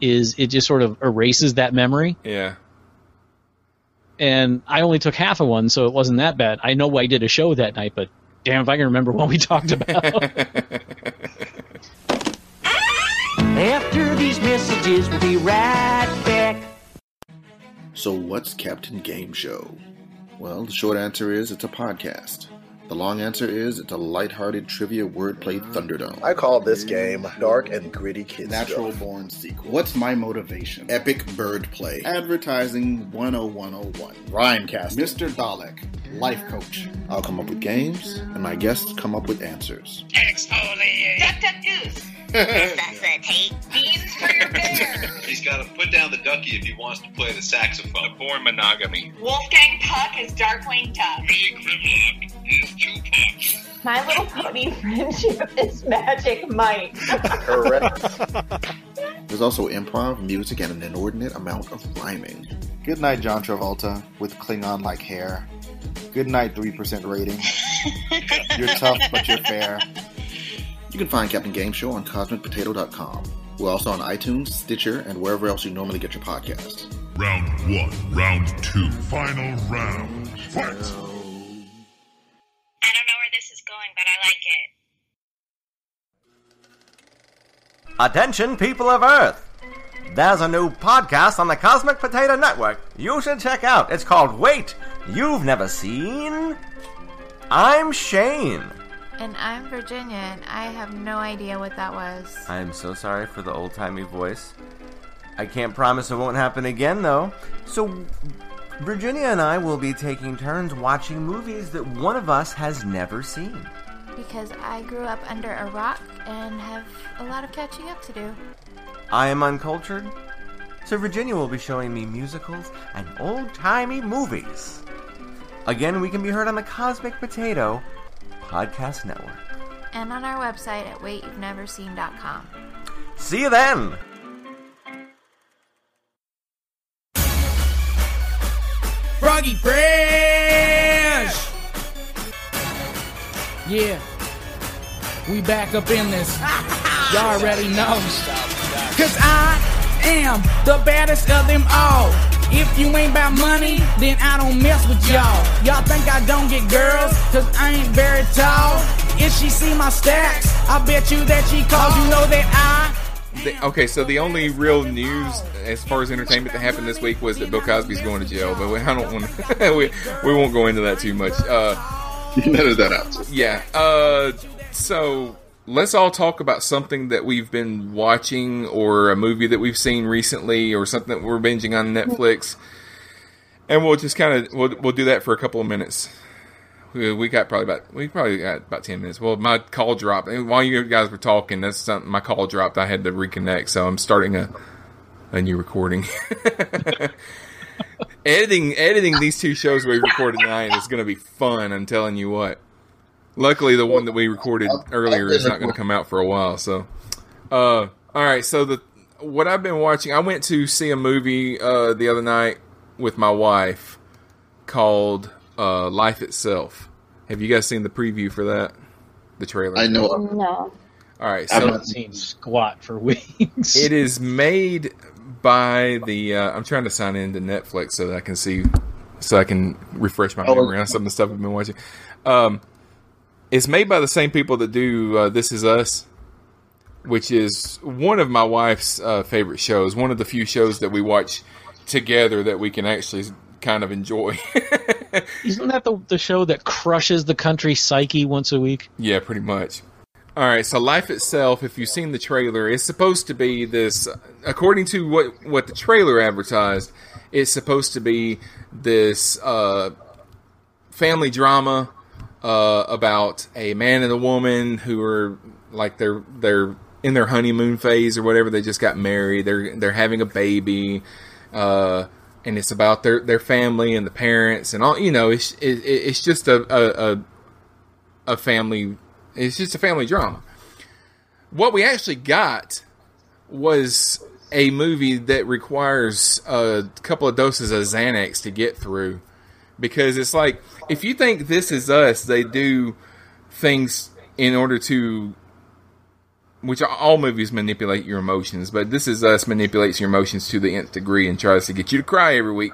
Is it just sort of erases that memory? Yeah. And I only took half of one, so it wasn't that bad. I know I did a show that night, but damn if I can remember what we talked about. After these messages, we'll be right back. So, what's Captain Game Show? Well, the short answer is it's a podcast. The long answer is it's a lighthearted trivia wordplay thunderdome. I call this game dark and gritty kids. Natural stuff. born sequel. What's my motivation? Epic bird play. Advertising 10101. Rhymecast. Mr. Dalek, life coach. I'll come up with games, and my guests come up with answers. Exfoliate. Duck, duck, goose. Resuscitate. Beans for your bear. He's got to put down the ducky if he wants to play the saxophone. Born monogamy. Wolfgang Puck is Darkwing Duck. Me, Grimlock, is Tupac. My Little Pony friendship is Magic Mike. There's also improv, music, and an inordinate amount of rhyming. Good night, John Travolta, with Klingon like hair. Good night, 3% rating. You're tough, but you're fair. You can find Captain Game Show on CosmicPotato.com. We're also on iTunes, Stitcher, and wherever else you normally get your podcasts. Round one, round two, final round. Fight! I don't know where this is going, but I like it. Attention, people of Earth! There's a new podcast on the Cosmic Potato Network you should check out. It's called Wait, You've Never Seen? I'm Shane. And I'm Virginia, and I have no idea what that was. I'm so sorry for the old timey voice. I can't promise it won't happen again, though. So, Virginia and I will be taking turns watching movies that one of us has never seen. because I grew up under a rock and have a lot of catching up to do. I am uncultured, so Virginia will be showing me musicals and old timey movies. Again, we can be heard on the Cosmic Potato Podcast Network. And on our website at waityou'veneverseen.com. See you then! Froggy Fresh! Yeah. We back up in this. Y'all already know. Cause I am the baddest of them all. If you ain't about money, then I don't mess with y'all. Y'all think I don't get girls, cause I ain't very tall. If she see my stacks, I bet you that she calls. You know that I The- okay, so the only real news as far as entertainment that happened this week was that Bill Cosby's going to jail, but we, I don't want to. we, we won't go into that too much. Uh, you edited that out. Yeah. Uh, so let's all talk about something that we've been watching, or a movie that we've seen recently, or something that we're binging on Netflix, and we'll just kind of we'll, we'll do that for a couple of minutes. We, we got probably about we probably got about ten minutes. Well, my call dropped and while you guys were talking. That's something my call dropped. I had to reconnect, so I'm starting a a new recording. editing editing these two shows we recorded tonight is going to be fun. I'm telling you what. Luckily, the one that we recorded earlier is not going to come out for a while. So, uh, all right. So the what I've been watching, I went to see a movie uh, the other night with my wife called uh, Life Itself. Have you guys seen the preview for that? The trailer. I know. No. All right. I've not seen squat for weeks. it is made by the. Uh, I'm trying to sign into Netflix so that I can see, so I can refresh my Oh, memory on some of the stuff I've been watching. Um, it's made by the same people that do uh, This Is Us, which is one of my wife's uh, favorite shows. One of the few shows that we watch together that we can actually kind of enjoy. Isn't that the the show that crushes the country psyche once a week? Yeah, pretty much. All right, so life itself, if you've seen the trailer, is supposed to be this. According to what what the trailer advertised, it's supposed to be this uh, family drama uh, about a man and a woman who are like they're they're in their honeymoon phase or whatever. They just got married. They're they're having a baby, uh, and it's about their their family and the parents and all. You know, it's it, it's just a, a, a a family. It's just a family drama. What we actually got was a movie that requires a couple of doses of Xanax to get through, because it's like if you think this is us, they do things in order to. Which all movies manipulate your emotions, but this is us manipulates your emotions to the nth degree and tries to get you to cry every week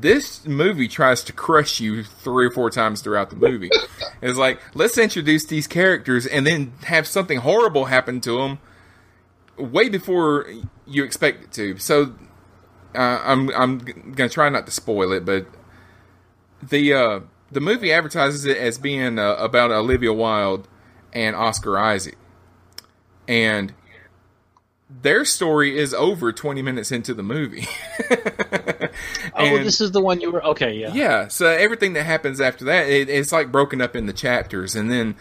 this movie tries to crush you three or four times throughout the movie. it's like let's introduce these characters and then have something horrible happen to them way before you expect it to. So uh, I'm I'm gonna try not to spoil it, but the uh, the movie advertises it as being uh, about Olivia Wilde and Oscar Isaac, and their story is over 20 minutes into the movie. Oh, this is the one you were. Okay, yeah. yeah, so everything that happens after that, it, it's like broken up into chapters, and then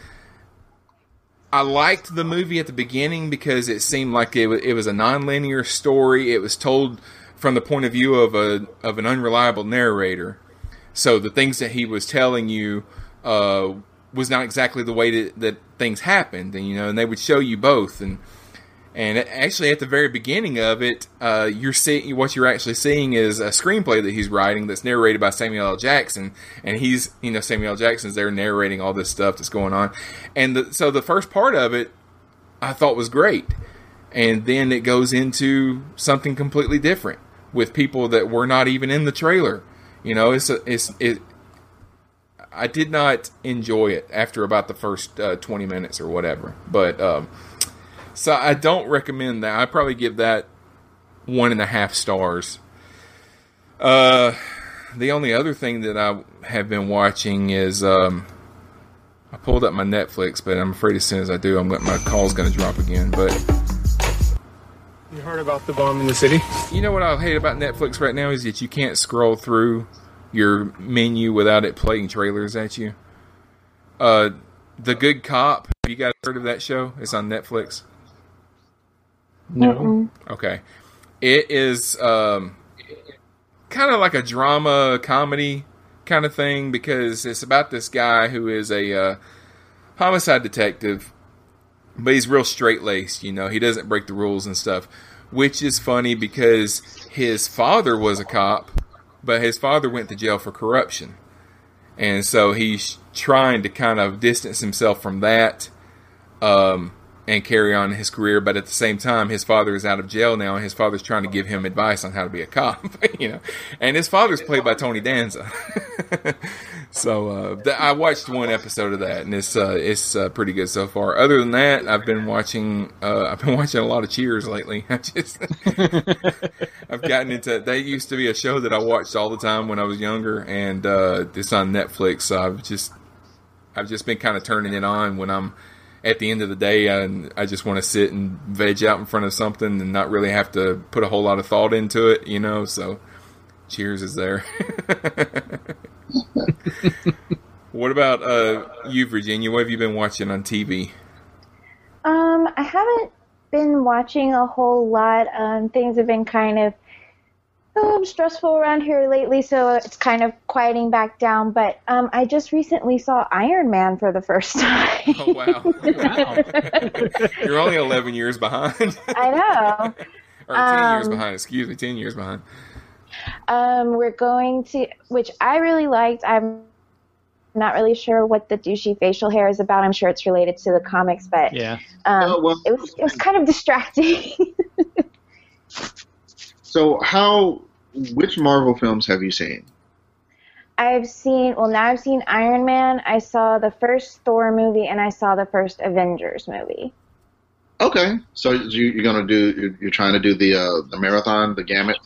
I liked the movie at the beginning because it seemed like it, it was a non-linear story. It was told from the point of view of a of an unreliable narrator, so the things that he was telling you uh, was not exactly the way that, that things happened, and you know, and they would show you both, and and actually, at the very beginning of it, uh, you're seeing what you're actually seeing is a screenplay that he's writing that's narrated by Samuel L. Jackson, and he's you know Samuel L. Jackson's there narrating all this stuff that's going on, and the, so the first part of it I thought was great, and then it goes into something completely different with people that were not even in the trailer. You know, it's a, it's it. I did not enjoy it after about the first uh, twenty minutes or whatever, but. Um, so I don't recommend that. I probably give that one and a half stars. Uh, the only other thing that I have been watching is um, I pulled up my Netflix, but I'm afraid as soon as I do, I'm my call's going to drop again. But You heard about the bomb in the city? you know what I hate about Netflix right now is that you can't scroll through your menu without it playing trailers at you. Uh, The Good Cop. Have you guys heard of that show? It's on Netflix. No. Okay. It is um, kind of like a drama comedy kind of thing because it's about this guy who is a uh, homicide detective, but he's real straight laced. You know, he doesn't break the rules and stuff, which is funny because his father was a cop, but his father went to jail for corruption. And so he's trying to kind of distance himself from that um, and carry on his career. But at the same time, his father is out of jail now, and his father's trying to give him advice on how to be a cop. you know, and his father's played by Tony Danza. so uh, th- I watched one episode of that, and it's uh, it's uh, pretty good so far. Other than that, I've been watching uh, I've been watching a lot of Cheers lately. I just I've gotten into. that used to be a show that I watched all the time when I was younger, and uh, it's on Netflix. So I've just I've just been kind of turning it on when I'm at the end of the day and I just want to sit and veg out in front of something and not really have to put a whole lot of thought into it, you know. So Cheers is there. what about uh, you, Virginia? What have you been watching on TV? Um, I haven't been watching a whole lot. Um, things have been kind of um, stressful around here lately, so it's kind of quieting back down. But um, I just recently saw Iron Man for the first time. Oh wow! You're only 11 years behind. I know. or 10 years Um, behind. Excuse me, 10 years behind. Um, we're going to, which I really liked. I'm not really sure what the douchey facial hair is about. I'm sure it's related to the comics, but Yeah. um, Oh, well- it was it was kind of distracting. So how? Which Marvel films have you seen? I've seen well now I've seen Iron Man. I saw the first Thor movie and I saw the first Avengers movie. Okay, so you, you're gonna do. You're, you're trying to do the uh, the marathon, the gamut.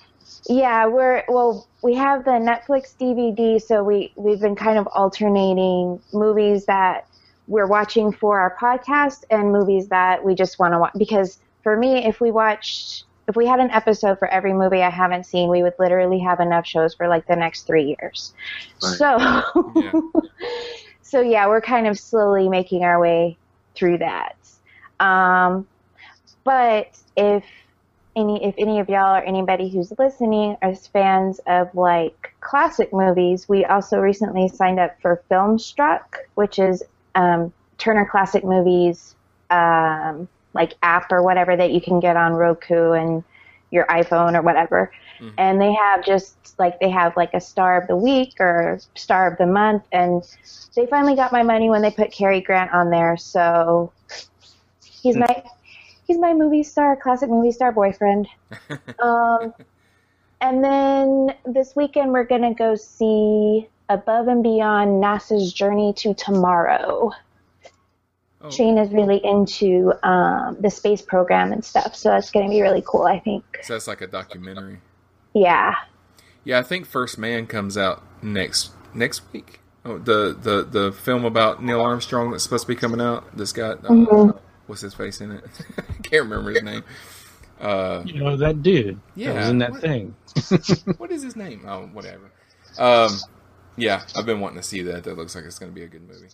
Yeah, we're well. We have the Netflix DVD, so we we've been kind of alternating movies that we're watching for our podcast and movies that we just want to watch. Because for me, if we watched, if we had an episode for every movie I haven't seen, we would literally have enough shows for like the next three years. So, so yeah, we're kind of slowly making our way through that. Um, but if any if any of y'all or anybody who's listening is fans of like classic movies, we also recently signed up for Filmstruck, which is um, Turner Classic Movies um, like app or whatever that you can get on Roku and your iPhone or whatever. And they have just like they have like a star of the week or star of the month, and they finally got my money when they put Cary Grant on there. So he's my he's my movie star, classic movie star boyfriend. um, and then this weekend we're gonna go see Above and Beyond NASA's Journey to Tomorrow. Shane is really into um, the space program and stuff, so that's gonna be really cool. I think. So that's like a documentary. Yeah. Yeah, I think First Man comes out next next week. Oh, the the the film about Neil Armstrong that's supposed to be coming out. That's got uh, Mhm. What's his face in it? Can't remember his name. Uh, You know that dude Yeah, that was in that what- thing. what is his name? Oh, whatever. Um, yeah, I've been wanting to see that. That looks like it's going to be a good movie.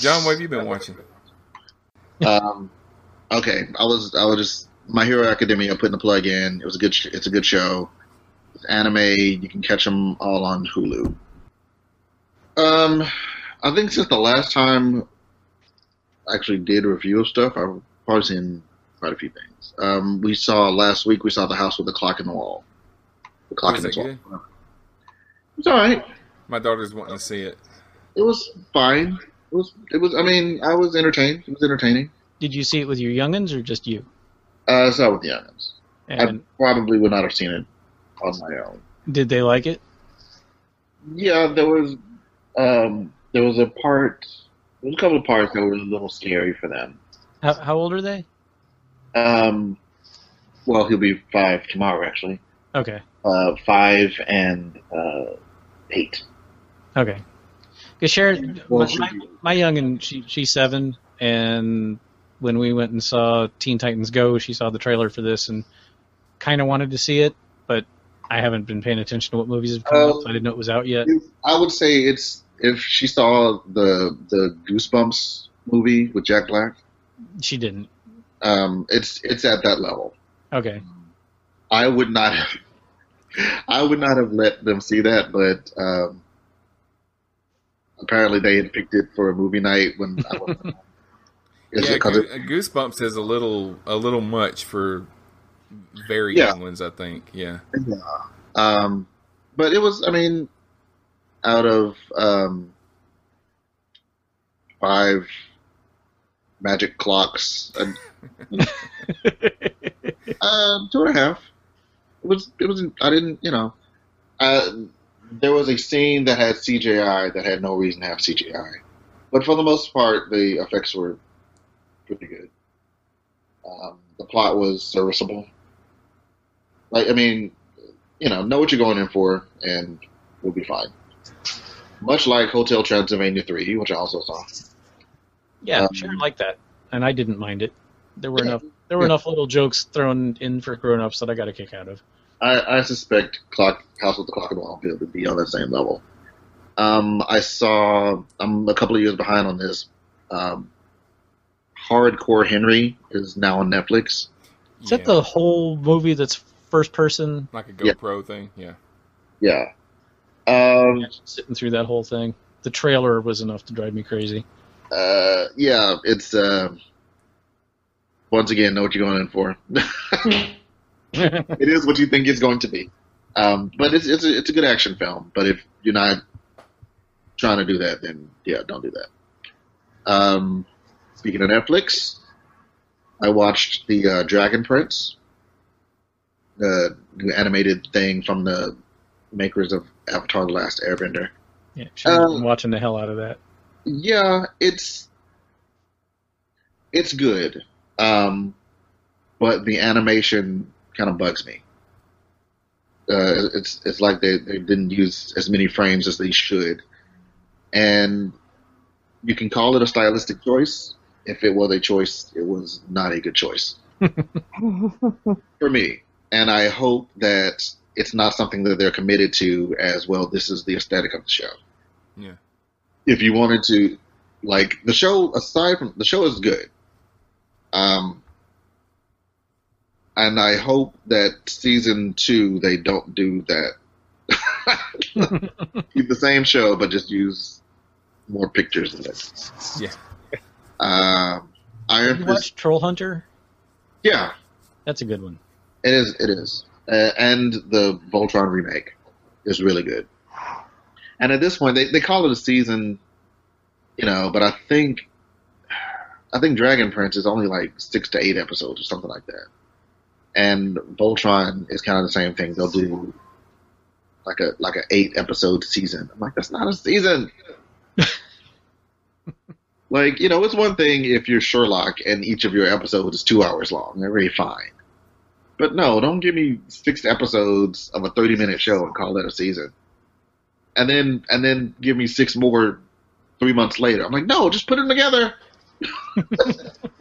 John, what have you been watching? Um, okay, I was I was just My Hero Academia putting the plug in. It was a good. Sh- it's a good show. It's anime. You can catch them all on Hulu. Um, I think since the last time I actually did a review of stuff, I've probably seen quite a few things. Um, we saw last week. We saw the house with the clock in the wall. The clock in the wall. good? It's all right. My daughter's wanting to see it. It was fine. It was. It was. I mean, I was entertained. It was entertaining. Did you see it with your youngins or just you? Uh, I saw it with the youngins. I probably would not have seen it on my own. did they like it? Yeah, there was um, there was a part. There was a couple of parts that were a little scary for them. How, how old are they? Um, well, he'll be five tomorrow, actually. Okay. Uh, five and uh, eight. Okay. Because Sharon, Well, my, my, my youngin, she she's seven, and when we went and saw Teen Titans Go, she saw the trailer for this and kind of wanted to see it, but I haven't been paying attention to what movies have come out, so I didn't know it was out yet. I would say it's if she saw the the Goosebumps movie with Jack Black, She didn't. um, it's it's at that level. Okay. I would not have, I would not have let them see that, but um, apparently they had picked it for a movie night when I was. Is yeah, it 'cause it- Goosebumps is a little a little much for very Yeah. young ones. I think. Yeah. Yeah. Um, but it was, I mean, out of um, five magic clocks, and, uh, two and a half. It was, it was, I didn't, you know, uh, there was a scene that had CGI that had no reason to have CGI. But for the most part, the effects were pretty good. Um, the plot was serviceable. Like, I mean, you know, know what you're going in for, and we'll be fine. Much like Hotel Transylvania 3, which I also saw. Yeah, Um, sure, like that, and I didn't mind it. There were Yeah. enough. There were Yeah. enough little jokes thrown in for grown-ups that I got a kick out of. I, I suspect Clock House with the Clock and the Wildfield would be on that same level. Um, I saw. I'm a couple of years behind on this. Um, Hardcore Henry is now on Netflix. Is that the whole movie that's first person? Like a Yeah. GoPro thing. Yeah. Yeah. Um, Sitting through that whole thing. The trailer was enough to drive me crazy. uh, yeah, it's uh, once again know what you're going in for. it is what you think it's going to be. Um, but it's it's a, it's a good action film. But if you're not trying to do that, then yeah, don't do that. Um, speaking of Netflix, I watched the uh, Dragon Prince, the new animated thing from the makers of Avatar: The Last Airbender. Yeah, should have been watching the hell out of that. Yeah, it's it's good, um, but the animation kind of bugs me. Uh, it's it's like they, they didn't use as many frames as they should, and you can call it a stylistic choice. If it was a choice, it was not a good choice for me. And I hope that it's not something that they're committed to as well. This is the aesthetic of the show Yeah. if you wanted to like the show aside from the show is good um and i hope that season two they don't do that keep the same show but just use more pictures of it Yeah. um iron Have you fist watched Troll Hunter? yeah That's a good one. it is it is uh, and the voltron remake is really good. And at this point they, they call it a season you know but i think i think dragon prince is only like six to eight episodes or something like that. And voltron is kind of the same thing. They'll do like a like a eight episode season. I'm like that's not a season! Like you know it's one thing if you're sherlock and each of your episodes is two hours long. They're very fine but no don't give me six episodes of a 30 minute show and call that a season and then and then give me six more three months later. I'm like, no, just put them together.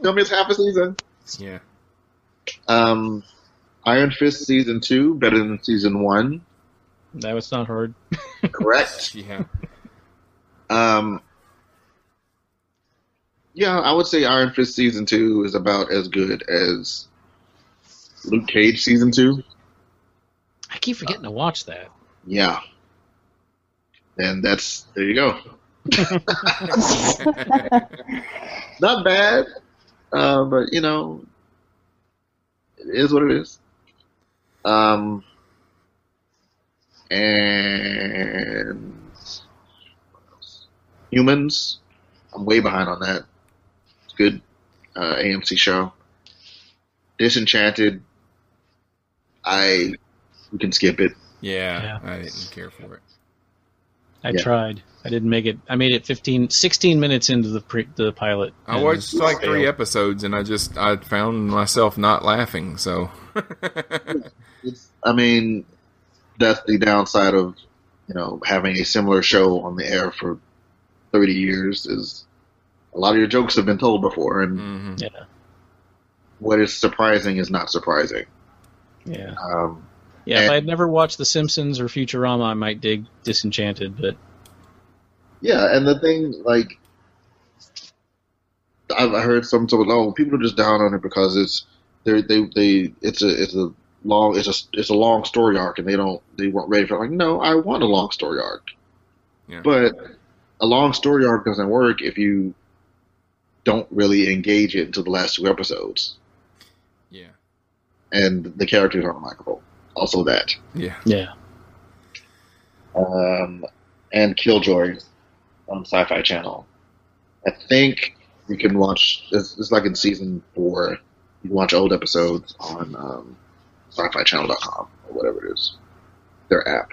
Tell me it's half a season. Yeah. Um, Iron Fist season two better than season one. That was not hard. Correct. Yeah. Um, yeah, I would say Iron Fist season two is about as good as Luke Cage season two. I keep forgetting to watch that. Yeah. And that's there you go. Not bad, uh, but you know, it is what it is. Um, and humans, I'm way behind on that. It's good uh, AMC show. Disenchanted, I we can skip it. Yeah, I didn't care for it. I Yeah. tried. I didn't make it. I made it 15, 16 minutes into the pre, the pilot. I watched like three episodes and I just I found myself not laughing. So I mean, that's the downside of you know having a similar show on the air for thirty years is a lot of your jokes have been told before, and mm-hmm. Yeah. what is surprising is not surprising. Yeah. Um, Yeah, if I had never watched The Simpsons or Futurama, I might dig Disenchanted, but Yeah, and the thing like I've heard some sort of oh people are just down on it because it's they they they it's a it's a long it's a it's a long story arc and they don't they weren't ready for it. like no I want a long story arc, Yeah. but a long story arc doesn't work if you don't really engage it until the last two episodes Yeah. And the characters aren't likable. Also that. Yeah. Yeah. um, and Killjoy on Sci-Fi Channel. I think you can watch. It's, it's like in season four. You can watch old episodes on um, Sci-Fi-Channel.com or whatever it is, their app.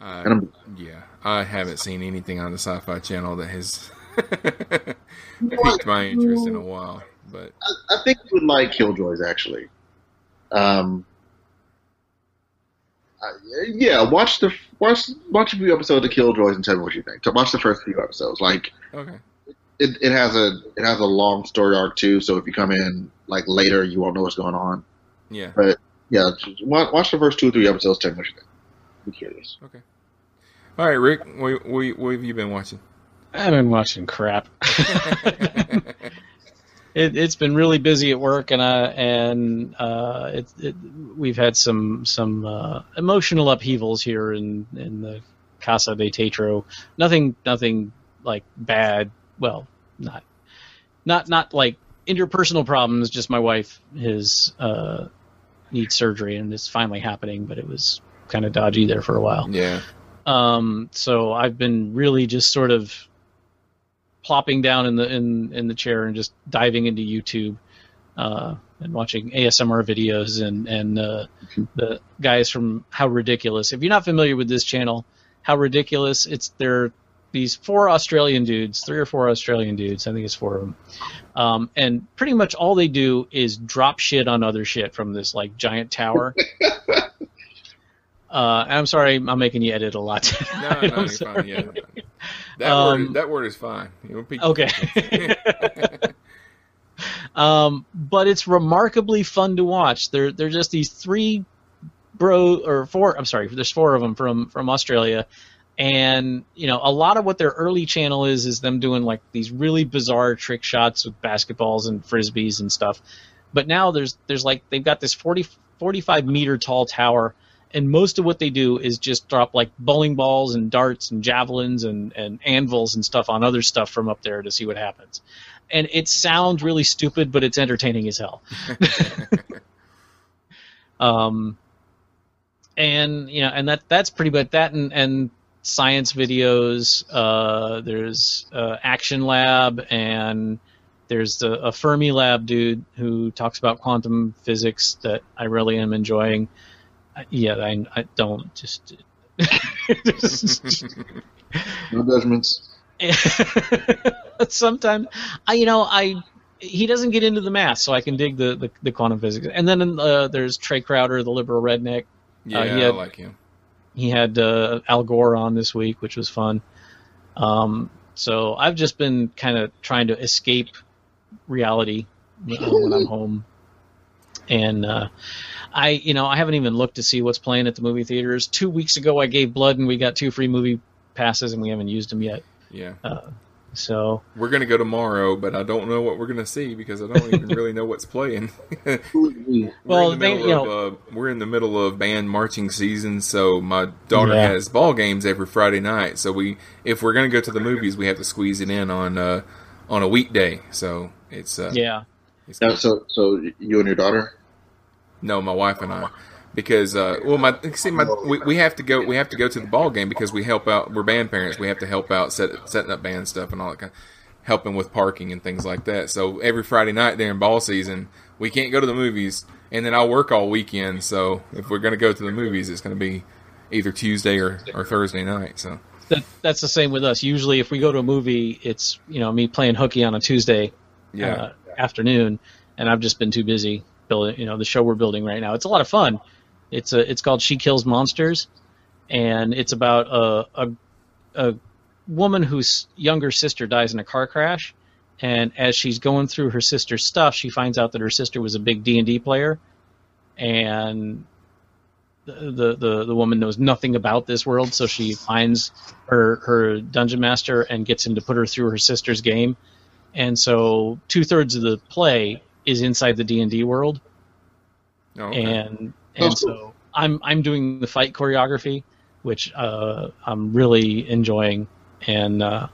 Uh, yeah, I haven't seen anything on the Sci-Fi Channel that has piqued my interest in a while. But I, I think you would like Killjoys actually. Um, uh, yeah, watch the watch watch a few episodes of Killjoys and tell me what you think. So watch the first few episodes. Like okay, it, it has a it has a long story arc too. So if you come in like later, you won't know what's going on. yeah, But yeah, just wa- watch the first two or three episodes. Tell me what you think. I'm curious. okay. All right, Rick, what, what, what have you been watching? I've been watching crap. it, it's been really busy at work, and uh, and uh, it, it, we've had some some uh, emotional upheavals here in in the Casa de Teatro. Nothing nothing like bad. Well, not not not like interpersonal problems. Just my wife has uh, needs surgery, and it's finally happening. But it was kind of dodgy there for a while. Yeah, Um, so I've been really just sort of plopping down in the in in the chair and just diving into YouTube uh, and watching ASMR videos and and uh, the guys from How Ridiculous. If you're not familiar with this channel, How Ridiculous, it's they're these four Australian dudes, three or four Australian dudes. I think it's four of them. Um, and pretty much all they do is drop shit on other shit from this like giant tower. Uh, I'm sorry, I'm making you edit a lot. no, tonight. no, I'm you're sorry. fine. Yeah, that Um, word that word is fine. You know, pe- Okay. um, but it's remarkably fun to watch. They're they're just these three bro or four. I'm sorry, there's four of them from from Australia, and you know a lot of what their early channel is is them doing like these really bizarre trick shots with basketballs and frisbees and stuff. But now there's there's like they've got this 40 45 meter tall tower. And most of what they do is just drop like bowling balls and darts and javelins and, and anvils and stuff on other stuff from up there to see what happens and it sounds really stupid, but it's entertaining as hell. um, and you know, and that that's pretty much that, and, and science videos. Uh, there's uh, Action Lab, and there's the, a Fermilab dude who talks about quantum physics that I really am enjoying. Uh, yeah, I, I don't just. No judgments. sometimes I you know I he doesn't get into the math, so I can dig the the, the quantum physics. And then uh, there's Trae Crowder, the liberal redneck. yeah, Uh, he I had, like him. he had uh, Al Gore on this week, which was fun. Um, so I've just been kind of trying to escape reality uh, when I'm home, and uh, I, you know, I haven't even looked to see what's playing at the movie theaters. Two weeks ago, I gave blood, and we got two free movie passes, and we haven't used them yet. Yeah. Uh, so We're gonna go tomorrow, but I don't know what we're gonna see because I don't even really know what's playing. we're Well, in the they- middle you of know- uh, we're in the middle of band marching season, so my daughter Yeah. has ball games every Friday night. So we, if we're gonna go to the movies, we have to squeeze it in on uh, on a weekday. So it's uh, yeah. It's Now, so so you and your daughter. No, my wife and I, because uh, well, my see, my we, we have to go we have to go to the ball game because we help out. We're band parents. We have to help out set, setting up band stuff and all that kind, helping with parking and things like that. So every Friday night during ball season, we can't go to the movies, and then I'll work all weekend. So if we're going to go to the movies, it's going to be either Tuesday or, or Thursday night. So That, that's the same with us. Usually, if we go to a movie, it's you know me playing hooky on a Tuesday Yeah. uh, afternoon, and I've just been too busy building. You know, the show we're building right now. It's a lot of fun. It's a it's called She Kills Monsters, and it's about a a, a woman whose younger sister dies in a car crash, and as she's going through her sister's stuff, she finds out that her sister was a big D and D player, and the, the the woman knows nothing about this world, so she finds her her dungeon master and gets him to put her through her sister's game, and so two thirds of the play is inside the D and D world, Oh, okay. and and so I'm I'm doing the fight choreography, which uh, I'm really enjoying, and uh,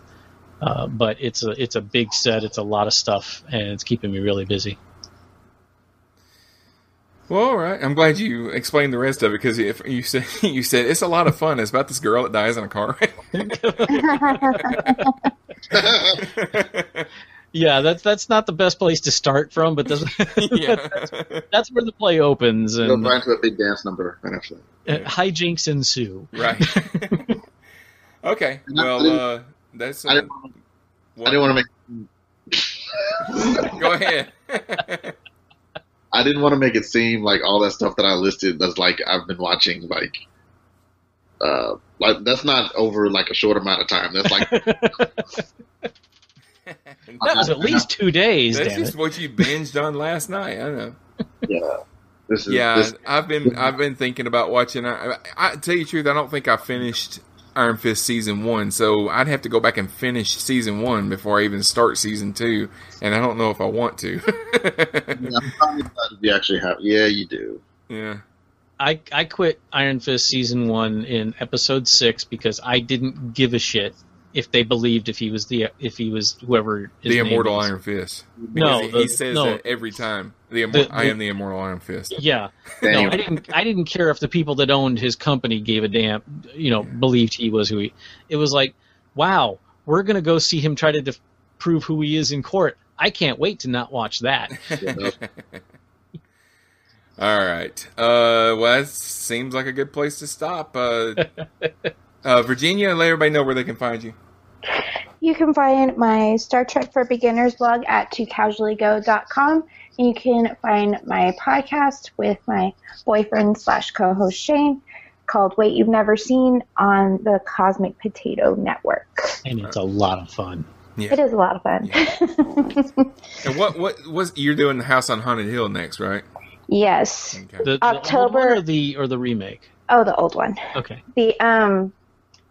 uh, but it's a it's a big set, it's a lot of stuff, and it's keeping me really busy. Well, all right. I'm glad you explained the rest of it because if you said you said it's a lot of fun. It's about this girl that dies in a car. Yeah, that's that's not the best place to start from, but that's that's, that's where the play opens And Go and right to a big dance number right after that. uh, hijinks ensue. right. okay. Well, uh, that's. Uh, I didn't, I didn't want to make. Go ahead. I didn't want to make it seem like all that stuff that I listed that's like I've been watching like uh like that's not over like a short amount of time. That's like That was at least two days. That's damn just it. what you binged on last night. I know. yeah. This is Yeah, this, I've been I've been thinking about watching. I, I tell you the truth, I don't think I finished Iron Fist season one, so I'd have to go back and finish season one before I even start season two, and I don't know if I want to. yeah, I'm probably glad you actually have. Yeah, you do. yeah. I I quit Iron Fist season one in episode six because I didn't give a shit if they believed if he was the if he was whoever his the name immortal is. Iron Fist. No, Because he, the- he says no. that every time. The, immor- The- I am the immortal Iron Fist. Yeah, no, I didn't. I didn't care if the people that owned his company gave a damn. You know, believed he was who he. It was like, wow, we're gonna go see him try to def- prove who he is in court. I can't wait to not watch that. All right. Uh, well, that seems like a good place to stop. Uh, uh, Virginia, let everybody know where they can find you. You can find my Star Trek for Beginners blog at tocasuallygo.com. And you can find my podcast with my boyfriend slash co-host Shane called Wait You've Never Seen on the Cosmic Potato Network. and it's a lot of fun. It is a lot of fun. And what what was you're doing the House on Haunted Hill next, right? yes. The, the old October- one or the or the remake. Oh, the old one. Okay. The um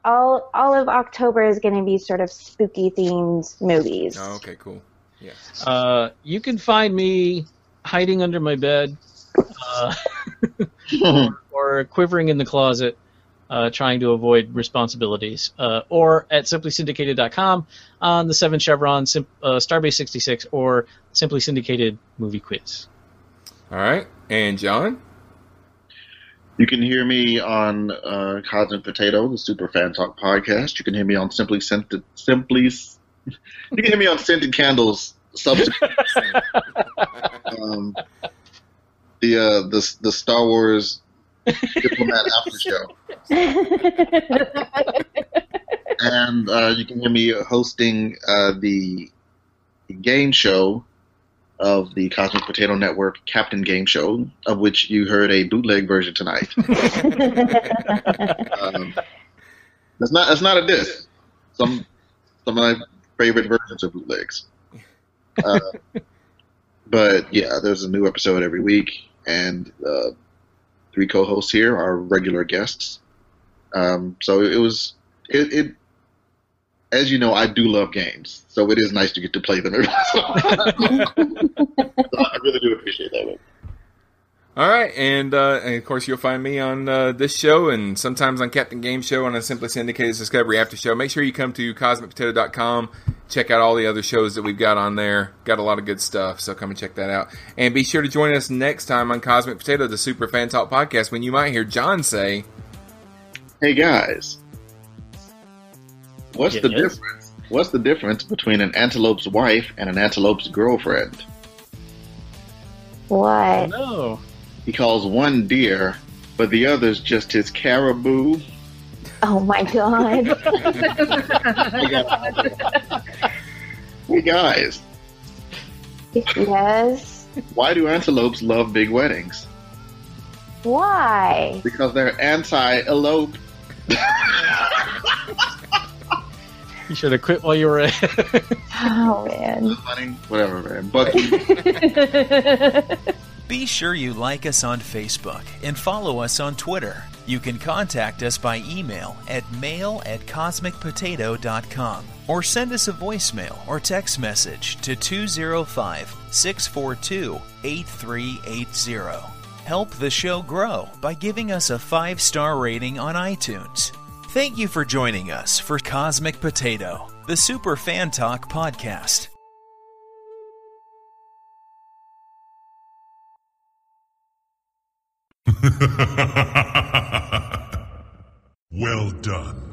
all all of October is going to be sort of spooky themed movies. Oh, okay, cool. Yeah. Uh, you can find me hiding under my bed, uh, or, or quivering in the closet, uh, trying to avoid responsibilities, uh, or at simplysyndicated.com on the Seven Chevron Sim- uh, Starbase 66 or Simply Syndicated Movie Quiz. All right. And John? You can hear me on uh, Cosmic Potato, the Super Fan Talk podcast. You can hear me on Simply Scented, Simply. You can hear me on Scented Candles. Subsequent. um, the uh, the the Star Wars Diplomat After Show, and uh, you can hear me hosting uh, the game show of the Cosmic Potato Network Captain Game Show, of which you heard a bootleg version tonight. um, that's not that's not a diss. Some some of my favorite versions of bootlegs. Uh, but yeah, there's a new episode every week, and uh, three co-hosts here are regular guests. Um, so it was it, it. As you know, I do love games, so it is nice to get to play them. every once in a while. So I really do appreciate that. One. All right, and, uh, and of course you'll find me on uh, this show and sometimes on Captain Game Show on a Simply Syndicated Discovery After Show. Make sure you come to CosmicPotato.com, check out all the other shows that we've got on there. Got a lot of good stuff, so come and check that out. And be sure to join us next time on Cosmic Potato, the Super Fan Talk podcast, when you might hear John say, Hey guys, what's the Yes. difference? What's the difference between an antelope's wife and an antelope's girlfriend? What? No. He calls one deer, but the other's just his caribou. Oh my god. Hey guys, yes. why do antelopes love big weddings? Why? Because they're anti-elope. You should have quit while you were ahead. Oh man. Funny, whatever, man. Bucky. Be sure you like us on Facebook and follow us on Twitter. You can contact us by email at mail at cosmicpotato.com or send us a voicemail or text message to 205 642 8380. Help the show grow by giving us a five star rating on iTunes. Thank you for joining us for Cosmic Potato, the Super Fan Talk podcast. well done.